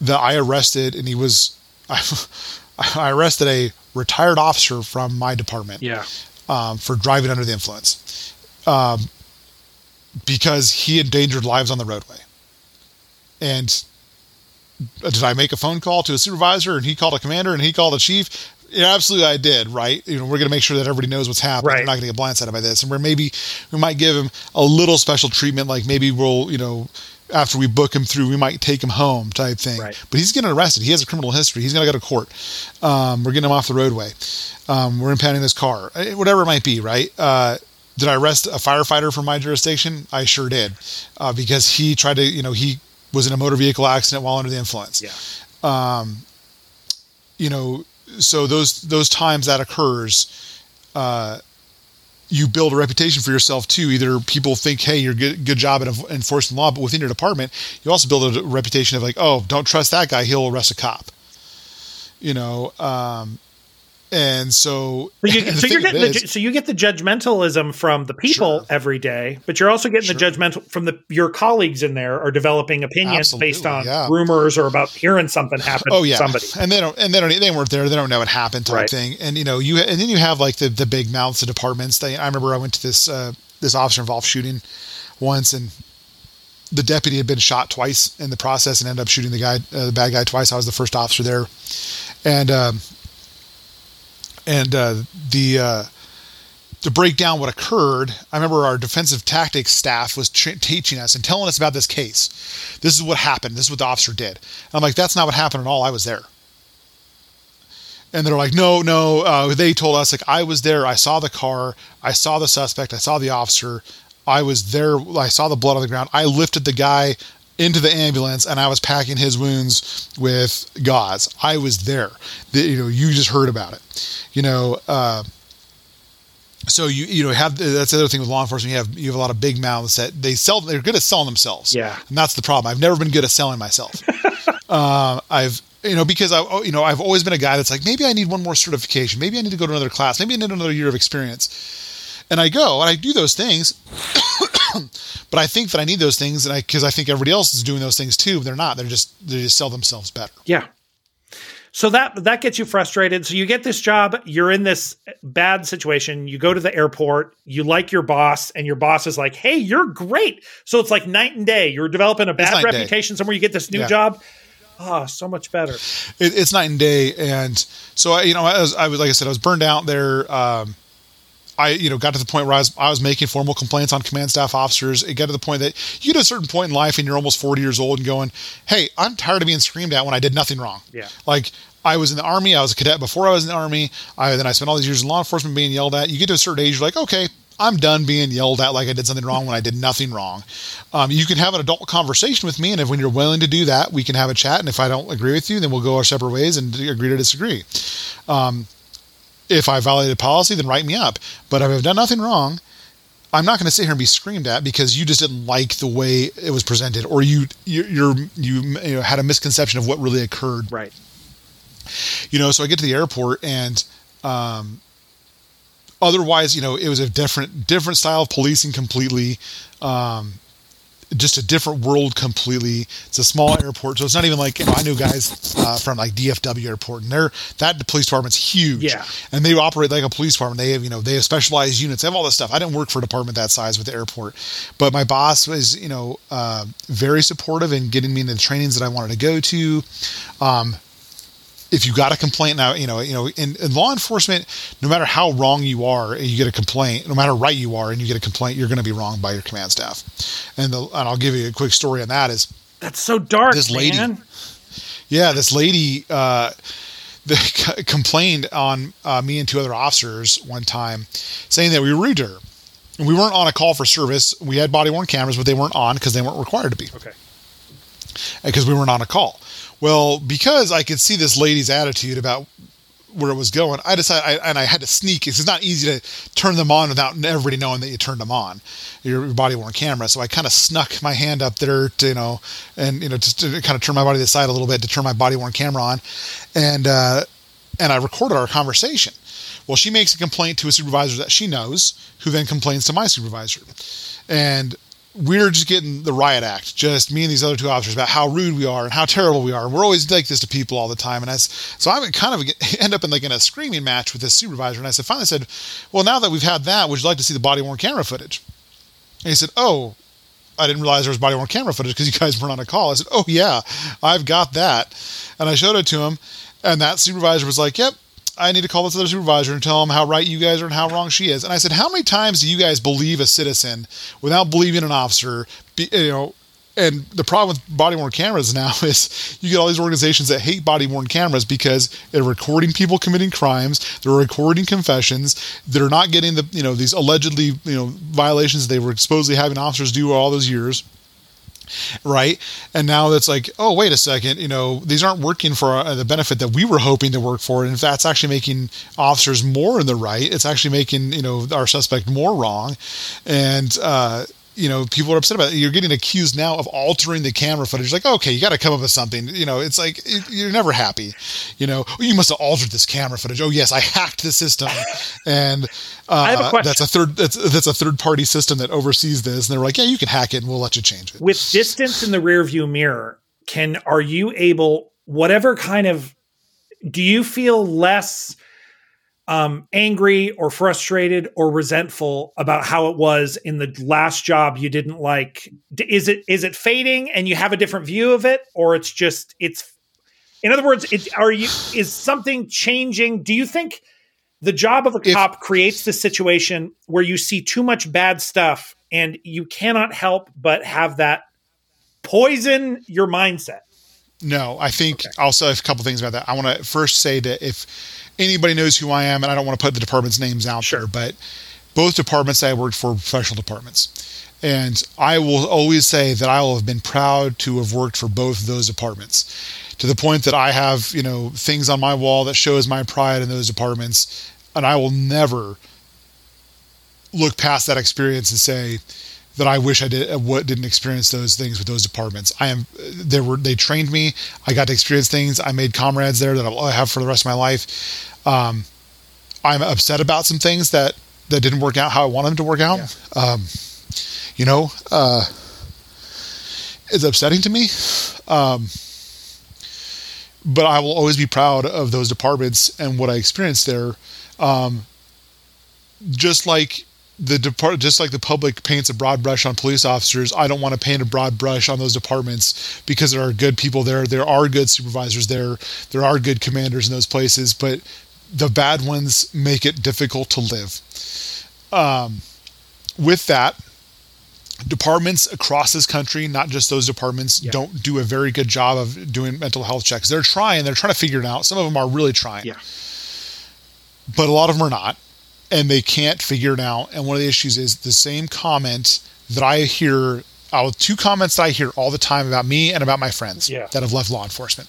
S1: that i arrested and he was i arrested a retired officer from my department
S2: yeah.
S1: um, for driving under the influence um, because he endangered lives on the roadway. And did I make a phone call to a supervisor and he called a commander and he called a chief? Yeah, absolutely, I did. Right? You know, we're going to make sure that everybody knows what's happening.
S2: Right.
S1: They're not going to get blindsided by this, and we're maybe we might give him a little special treatment, like maybe we'll, you know, after we book him through, we might take him home, type thing.
S2: Right.
S1: But he's getting arrested. He has a criminal history. He's going to go to court. Um, we're getting him off the roadway. Um, we're impounding his car, eh, whatever it might be. Right? Uh, did I arrest a firefighter from my jurisdiction? I sure did, uh, because he tried to, you know, he was in a motor vehicle accident while under the influence.
S2: Yeah.
S1: Um, you know, so those those times that occurs, uh, you build a reputation for yourself too. Either people think, hey, you're good, good job at enforcing law, but within your department, you also build a reputation of like, oh, don't trust that guy; he'll arrest a cop. You know, um, and so,
S2: you, so you're getting is, the, so you get the judgmentalism from the people sure. every day, but you're also getting sure. the judgmental from the your colleagues in there are developing opinions Absolutely, based on yeah. rumors or about hearing something happen.
S1: Oh yeah,
S2: somebody,
S1: and they don't and they don't they weren't there. They don't know what happened type right. thing. And you know you and then you have like the the big mouths of departments. They I remember I went to this uh, this officer involved shooting once and the deputy had been shot twice in the process and ended up shooting the guy, uh, the bad guy twice. I was the first officer there, and um, and uh, the uh, to break down what occurred, I remember our defensive tactics staff was teaching us and telling us about this case. This is what happened. This is what the officer did. And I'm like, that's not what happened at all. I was there. And they're like, no, no. Uh, they told us like I was there. I saw the car. I saw the suspect. I saw the officer. I was there. I saw the blood on the ground. I lifted the guy into the ambulance and I was packing his wounds with gauze. I was there. The, you know, you just heard about it. You know, uh, so you you know have that's the other thing with law enforcement. You have you have a lot of big mouths that they sell. They're good at selling themselves.
S2: Yeah,
S1: and that's the problem. I've never been good at selling myself. uh, I've you know because I you know I've always been a guy that's like maybe I need one more certification. Maybe I need to go to another class. Maybe I need another year of experience. And I go and I do those things. But I think that I need those things, and I because I think everybody else is doing those things too. They're not. They're just they just sell themselves better.
S2: Yeah. So that that gets you frustrated. So you get this job, you're in this bad situation. You go to the airport, you like your boss, and your boss is like, "Hey, you're great." So it's like night and day. You're developing a bad reputation somewhere. You get this new yeah. job. Oh, so much better.
S1: It, it's night and day, and so I, you know, I was, I was like I said, I was burned out there. Um, I, you know, got to the point where I was, I was making formal complaints on command staff officers. It got to the point that you get a certain point in life and you're almost 40 years old and going, Hey, I'm tired of being screamed at when I did nothing wrong.
S2: Yeah.
S1: Like I was in the army. I was a cadet before I was in the army. I, then I spent all these years in law enforcement being yelled at. You get to a certain age, you're like, okay, I'm done being yelled at like I did something wrong when I did nothing wrong. Um, you can have an adult conversation with me, and if when you're willing to do that, we can have a chat. And if I don't agree with you, then we'll go our separate ways and agree to disagree. Um, if I violated policy, then write me up. But if I've done nothing wrong, I'm not going to sit here and be screamed at because you just didn't like the way it was presented, or you you you're, you, you know, had a misconception of what really occurred.
S2: Right.
S1: You know, so I get to the airport and um, otherwise, you know, it was a different different style of policing completely. Um, just a different world completely. It's a small airport, so it's not even like you know I knew guys uh, from like DFW airport, and they're that police department's huge.
S2: Yeah,
S1: and they operate like a police department. They have you know they have specialized units. They have all this stuff. I didn't work for a department that size with the airport, but my boss was you know uh, very supportive in getting me into the trainings that I wanted to go to. Um, if you got a complaint now, you know, you know, in, in, law enforcement, no matter how wrong you are, you get a complaint, no matter right you are, and you get a complaint, you're going to be wrong by your command staff. And, the, and I'll give you a quick story on that. Is
S2: that's so dark,
S1: this lady,
S2: man.
S1: Yeah, this lady uh, complained on uh, me and two other officers one time, saying that we were rude to her. And we weren't on a call for service. We had body worn cameras, but they weren't on because they weren't required to be.
S2: Okay.
S1: Because we weren't on a call. Well, because I could see this lady's attitude about where it was going, I decided, I, and I had to sneak. It's not easy to turn them on without everybody knowing that you turned them on, your, body worn camera. So I kind of snuck my hand up there to, you know, and you know, just to kind of turn my body to the side a little bit to turn my body worn camera on, and uh, and I recorded our conversation. Well, she makes a complaint to a supervisor that she knows, who then complains to my supervisor, and we're just getting the riot act, just me and these other two officers about how rude we are and how terrible we are. We're always like this to people all the time. And I, so I would kind of end up in like in a screaming match with this supervisor. And I said, finally said, well, now that we've had that, would you like to see the body worn camera footage? And he said, oh, I didn't realize there was body worn camera footage because you guys weren't on a call. I said, oh yeah, I've got that. And I showed it to him. And that supervisor was like, yep, I need to call this other supervisor and tell him how right you guys are and how wrong she is. And I said, how many times do you guys believe a citizen without believing an officer? Be, you know, and the problem with body worn cameras now is you get all these organizations that hate body worn cameras because they're recording people committing crimes, they're recording confessions, they're not getting the you know these allegedly you know violations they were supposedly having officers do all those years right? And now it's like oh wait a second you know these aren't working for uh, the benefit that we were hoping to work for. And if that's actually making officers more in the right it's actually making you know our suspect more wrong. And uh you know, people are upset about it. You're getting accused now of altering the camera footage. Like, okay, you got to come up with something. You know, it's like you're never happy. You know, oh, you must have altered this camera footage. Oh yes, I hacked the system, and uh, a that's a third that's that's a third party system that oversees this. And they're like, yeah, you can hack it, and we'll let you change it.
S2: With distance in the rear view mirror, can are you able whatever kind of do you feel less? Um, angry or frustrated or resentful about how it was in the last job you didn't like. Is it is it fading and you have a different view of it or it's just it's in other words it are you is something changing? Do you think the job of a if, cop creates the situation where you see too much bad stuff and you cannot help but have that poison your mindset
S1: no i think okay. i'll say a couple things about that i want to first say that if anybody knows who I am, and I don't want to put the department's names out sure. there, but both departments I worked for professional departments. And I will always say that I will have been proud to have worked for both of those departments to the point that I have, you know, things on my wall that shows my pride in those departments. And I will never look past that experience and say, that I wish I did uh, what didn't experience those things with those departments. I am they were they trained me. I got to experience things. I made comrades there that I'll have for the rest of my life. Um, I'm upset about some things that that didn't work out how I wanted them to work out. Yeah. Um, you know, uh, it's upsetting to me. Um, but I will always be proud of those departments and what I experienced there. Um, just like the depart just like the public paints a broad brush on police officers i don't want to paint a broad brush on those departments because there are good people there. There are good supervisors there. There are good commanders in those places but the bad ones make it difficult to live. Um, with that departments across this country not just those departments yeah. don't do a very good job of doing mental health checks. They're trying they're trying to figure it out. Some of them are really trying.
S2: Yeah.
S1: But a lot of them are not and they can't figure it out. And one of the issues is the same comment that I hear out of two comments that I hear all the time about me and about my friends
S2: yeah.
S1: that have left law enforcement.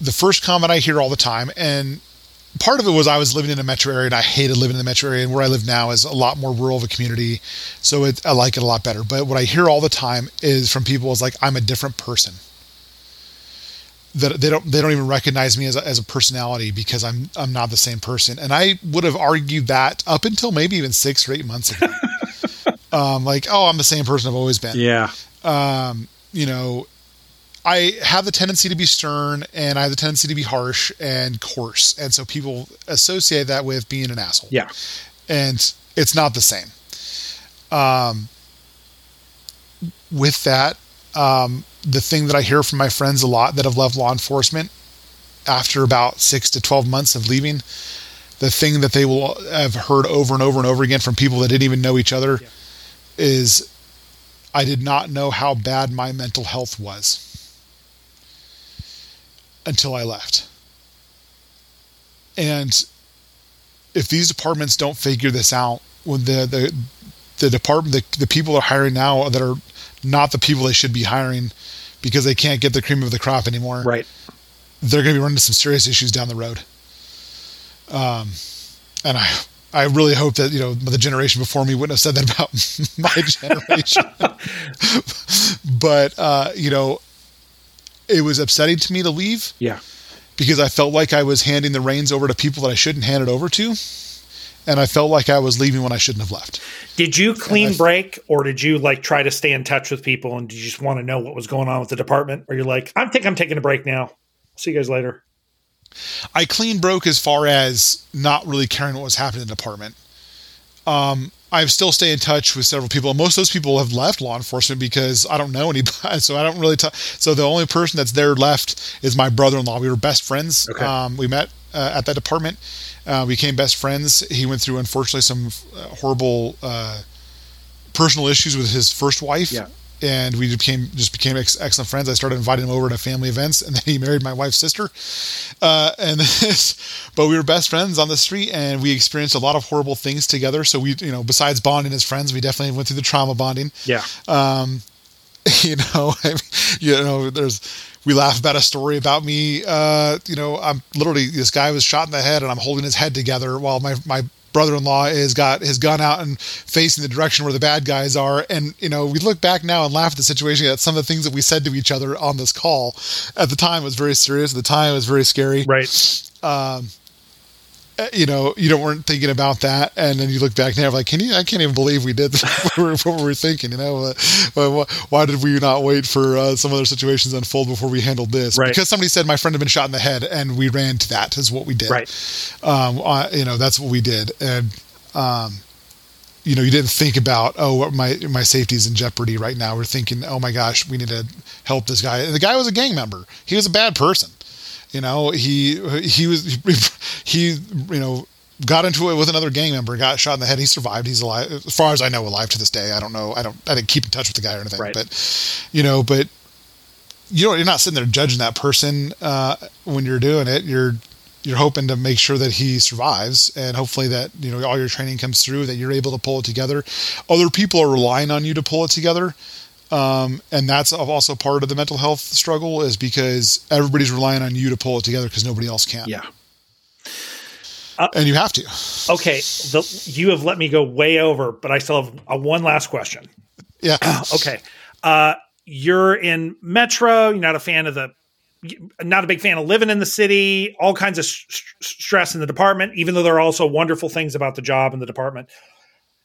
S1: The first comment I hear all the time, and part of it was I was living in a metro area and I hated living in the metro area. And where I live now is a lot more rural of a community. So it, I like it a lot better. But what I hear all the time is from people is like, I'm a different person that they don't they don't even recognize me as a, as a personality because I'm I'm not the same person. And I would have argued that up until maybe even six or eight months ago. Um, like, oh, I'm the same person I've always been.
S2: Yeah.
S1: Um, you know, I have the tendency to be stern and I have the tendency to be harsh and coarse. And so people associate that with being an asshole.
S2: Yeah.
S1: And it's not the same. Um, with that, um, the thing that I hear from my friends a lot that have left law enforcement after about six to 12 months of leaving, the thing that they will have heard over and over and over again from people that didn't even know each other yeah. is I did not know how bad my mental health was until I left. And if these departments don't figure this out, when the the the department the, the people are hiring now that are not the people they should be hiring because they can't get the cream of the crop anymore.
S2: Right.
S1: They're going to be running into some serious issues down the road. Um, and I I really hope that you know the generation before me wouldn't have said that about my generation. but uh, you know, it was upsetting to me to leave.
S2: Yeah.
S1: Because I felt like I was handing the reins over to people that I shouldn't hand it over to. And I felt like I was leaving when I shouldn't have left.
S2: Did you clean break or did you like try to stay in touch with people and did you just want to know what was going on with the department? Or you're like, I think I'm taking a break now. See you guys later.
S1: I clean broke as far as not really caring what was happening in the department. Um, I still stay in touch with several people. Most of those people have left law enforcement because I don't know anybody. So I don't really talk. So the only person that's there left is my brother-in-law. We were best friends. Okay. Um, we met uh, at that department. Uh, we became best friends. He went through, unfortunately, some uh, horrible uh, personal issues with his first wife.
S2: Yeah
S1: and we became just became ex- excellent friends. I started inviting him over to family events, and then he married my wife's sister. Uh, and this, but we were best friends on the street, and we experienced a lot of horrible things together. So we, you know, besides bonding as friends, we definitely went through the trauma bonding.
S2: Yeah.
S1: Um, you know, I mean, you know, there's we laugh about a story about me. Uh, you know, I'm literally this guy was shot in the head, and I'm holding his head together while my my brother-in-law has got his gun out and facing the direction where the bad guys are. And you know we look back now and laugh at the situation at some of the things that we said to each other on this call. At the time it was very serious. At the time it was very scary.
S2: Right.
S1: Um, you know, you don't weren't thinking about that, and then you look back now, like, can you? I can't even believe we did what, we were, what we were thinking. You know, uh, why did we not wait for uh, some other situations unfold before we handled this?
S2: Right.
S1: Because somebody said my friend had been shot in the head, and we ran to that. Is what we did.
S2: Right.
S1: Um, uh, you know, that's what we did, and um, you know, you didn't think about, oh, my my safety is in jeopardy right now. We're thinking, oh my gosh, we need to help this guy. And the guy was a gang member. He was a bad person. You know, he he was he you know got into it with another gang member, got shot in the head. He survived. He's alive, as far as I know, alive to this day. I don't know. I don't. I didn't keep in touch with the guy or anything.
S2: Right.
S1: But you know, but you know, you're not sitting there judging that person uh, when you're doing it. You're you're hoping to make sure that he survives and hopefully that you know all your training comes through that you're able to pull it together other people are relying on you to pull it together um, and that's also part of the mental health struggle is because everybody's relying on you to pull it together because nobody else can.
S2: Yeah.
S1: Uh, and you have to.
S2: Okay. The, you have let me go way over, but I still have a, one last question.
S1: Yeah.
S2: okay. Uh, you're in Metro. You're not a fan of the, not a big fan of living in the city, all kinds of st- stress in the department, even though there are also wonderful things about the job in the department.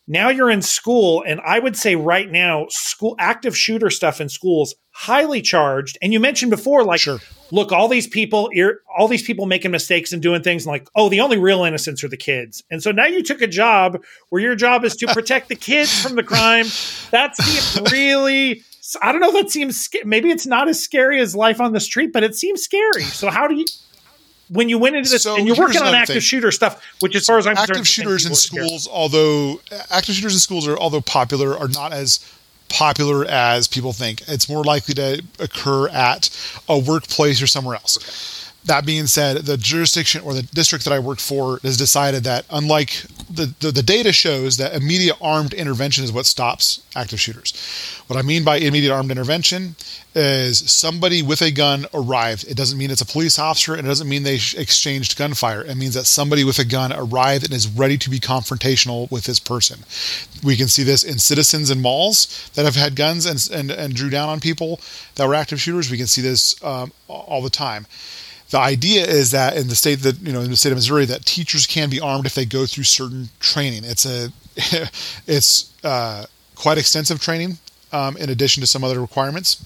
S2: Now you're in school, and I would say right now, school active shooter stuff in schools highly charged. And you mentioned before, like,
S1: sure.
S2: look, all these people, all these people making mistakes and doing things, and like, oh, the only real innocents are the kids. And so now you took a job where your job is to protect the kids from the crime. That seems really. I don't know. That seems maybe it's not as scary as life on the street, but it seems scary. So how do you? When you went into this so and you're working on active thing. shooter stuff, which as far as I'm
S1: active concerned, shooters in schools, although active shooters in schools are although popular, are not as popular as people think. It's more likely to occur at a workplace or somewhere else. That being said, the jurisdiction or the district that I work for has decided that, unlike the, the, the, data shows that immediate armed intervention is what stops active shooters. What I mean by immediate armed intervention is somebody with a gun arrived. It doesn't mean it's a police officer. And it doesn't mean they exchanged gunfire. It means that somebody with a gun arrived and is ready to be confrontational with this person. We can see this in citizens in malls that have had guns and, and, and drew down on people that were active shooters. We can see this um, all the time the idea is that in the state that you know in the state of Missouri that teachers can be armed if they go through certain training. It's a it's uh, quite extensive training um, in addition to some other requirements.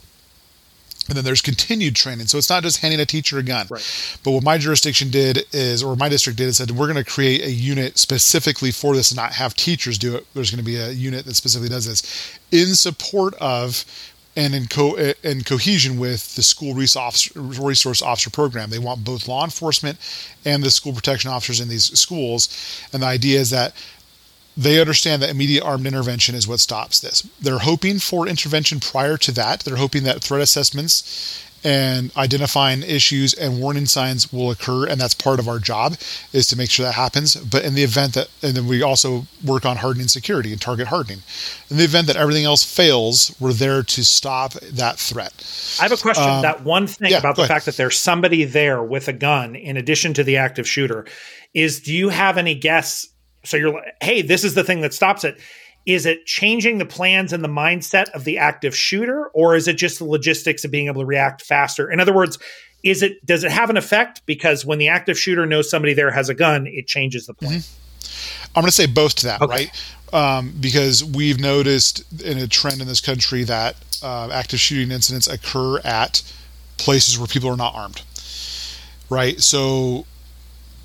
S1: And then there's continued training. So it's not just handing a teacher a gun.
S2: Right.
S1: But what my jurisdiction did is, or my district did, is said, we're going to create a unit specifically for this and not have teachers do it. There's going to be a unit that specifically does this in support of and in, co- in cohesion with the school resource officer program. They want both law enforcement and the school protection officers in these schools. And the idea is that they understand that immediate armed intervention is what stops this. They're hoping for intervention prior to that. They're hoping that threat assessments and identifying issues and warning signs will occur and that's part of our job is to make sure that happens. But in the event that and then we also work on hardening security and target hardening. In the event that everything else fails we're there to stop that threat.
S2: I have a question. Um, that one thing yeah, about the ahead. fact that there's somebody there with a gun in addition to the active shooter is do you have any guess? So you're like, hey, this is the thing that stops it. Is it changing the plans and the mindset of the active shooter, or is it just the logistics of being able to react faster? In other words, is it does it have an effect? Because when the active shooter knows somebody there has a gun, it changes the plan.
S1: Mm-hmm. I'm going to say both to that, okay. right? Um, because we've noticed in a trend in this country that uh, active shooting incidents occur at places where people are not armed, right? So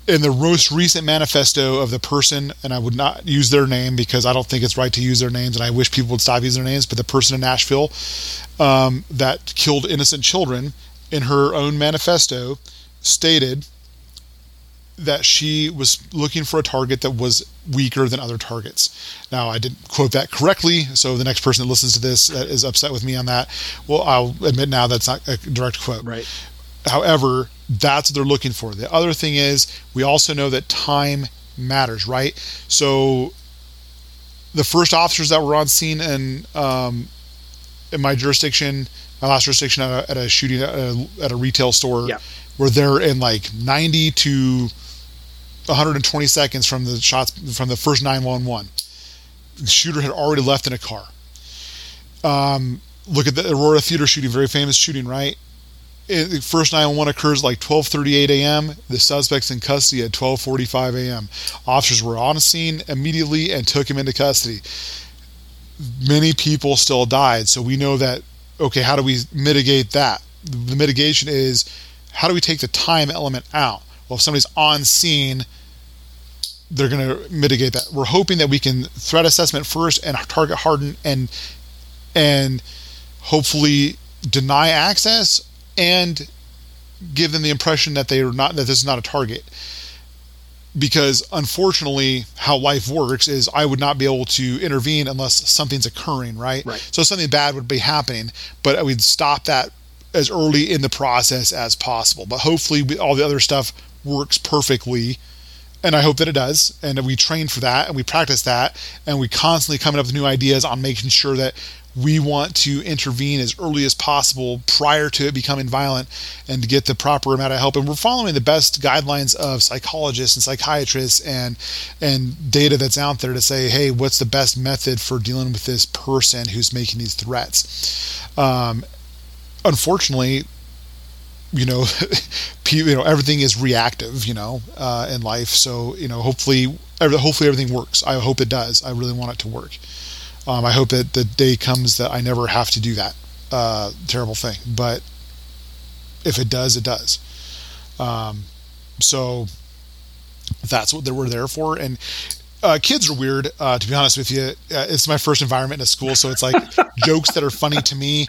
S1: in the most recent manifesto of the person, and I would not use their name because I don't think it's right to use their names, and I wish people would stop using their names. But the person in Nashville um, that killed innocent children, in her own manifesto, stated that she was looking for a target that was weaker than other targets. Now, I didn't quote that correctly, so the next person that listens to this that is upset with me on that, well, I'll admit now that's not a direct quote.
S2: Right.
S1: However, that's what they're looking for. The other thing is, we also know that time matters, right? So, the first officers that were on scene in um, in my jurisdiction, my last jurisdiction at a, at a shooting at a, at a, retail store,
S2: yeah.
S1: were there in like 90 to 120 seconds from the shots from the first 911. The shooter had already left in a car. Um, look at the Aurora Theater shooting, very famous shooting, right? It, first 911 occurs like 12:38 a.m. The suspect's in custody at 12:45 a.m. Officers were on scene immediately and took him into custody. Many people still died, so we know that. Okay, how do we mitigate that? The mitigation is how do we take the time element out? Well, if somebody's on scene, they're going to mitigate that. We're hoping that we can threat assessment first and target harden and and hopefully deny access and give them the impression that they are not that this is not a target because unfortunately how life works is i would not be able to intervene unless something's occurring right,
S2: right.
S1: so something bad would be happening but we'd stop that as early in the process as possible but hopefully we, all the other stuff works perfectly and I hope that it does. And we train for that and we practice that and we constantly coming up with new ideas on making sure that we want to intervene as early as possible prior to it becoming violent and to get the proper amount of help. And we're following the best guidelines of psychologists and psychiatrists and and data that's out there to say hey what's the best method for dealing with this person who's making these threats? Um, unfortunately you know you know everything is reactive you know uh, in life. So you know hopefully hopefully everything works. I hope it does. I really want it to work um, I hope that the day comes that I never have to do that uh, terrible thing. But if it does, it does. Um, so that's what they were there for. And uh, kids are weird, uh, to be honest with you. Uh, it's my first environment in a school, so it's like jokes that are funny to me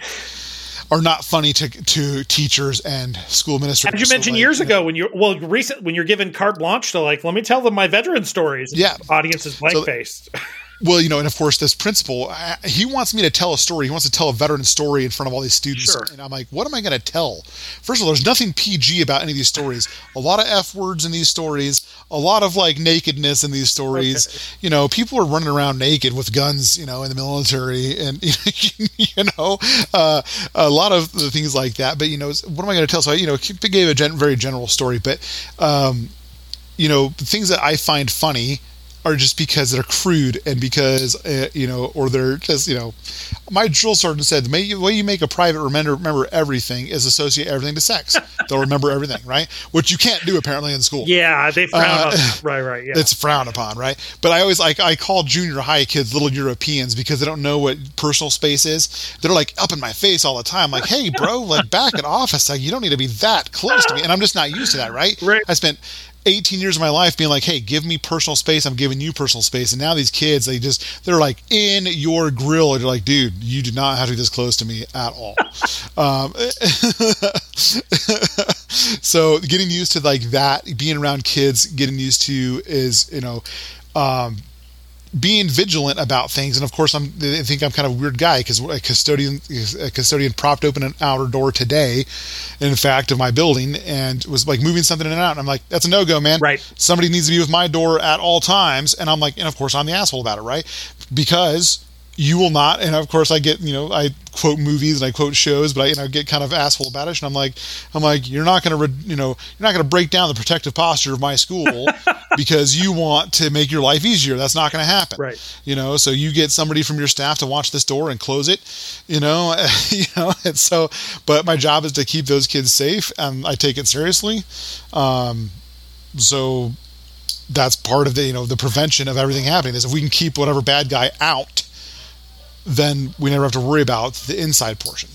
S1: are not funny to to teachers and school administrators.
S2: As you mentioned so like, years ago, when you're well, recent when you're given carte blanche to like, let me tell them my veteran stories.
S1: Yeah,
S2: audience is blank faced. So,
S1: well, you know, and of course, this principal, he wants me to tell a story. He wants to tell a veteran story in front of all these students.
S2: Sure.
S1: And I'm like, what am I going to tell? First of all, there's nothing PG about any of these stories. A lot of F words in these stories, a lot of like nakedness in these stories. Okay. You know, people are running around naked with guns, you know, in the military and, you know, uh, a lot of the things like that. But, you know, what am I going to tell? So, I, you know, gave a gen- very general story, but, um, you know, things that I find funny are just because they're crude and because uh, you know, or they're just you know. My drill sergeant said the way you make a private remember remember everything is associate everything to sex. They'll remember everything, right? Which you can't do apparently in school.
S2: Yeah, they frown uh, right, right. Yeah,
S1: it's frowned upon, right? But I always like I call junior high kids little Europeans because they don't know what personal space is. They're like up in my face all the time, like, "Hey, bro, like back in office, like you don't need to be that close to me." And I'm just not used to that, right?
S2: Right.
S1: I spent 18 years of my life being like, hey, give me personal space. I'm giving you personal space. And now these kids, they just, they're like in your grill. And you're like, dude, you do not have to be this close to me at all. um, so getting used to like that, being around kids, getting used to is, you know, um, being vigilant about things. And of course, I'm, I think I'm kind of a weird guy because a custodian, a custodian propped open an outer door today, in fact, of my building and was like moving something in and out. And I'm like, that's a no go, man.
S2: Right.
S1: Somebody needs to be with my door at all times. And I'm like, and of course, I'm the asshole about it, right? Because you will not and of course i get you know i quote movies and i quote shows but i you know get kind of asshole about it and i'm like i'm like you're not going to re- you know you're not going to break down the protective posture of my school because you want to make your life easier. That's not going to happen.
S2: Right.
S1: You know so you get somebody from your staff to watch this door and close it you know you know and so but my job is to keep those kids safe and i take it seriously. Um so that's part of the you know the prevention of everything happening is if we can keep whatever bad guy out then we never have to worry about the inside portion.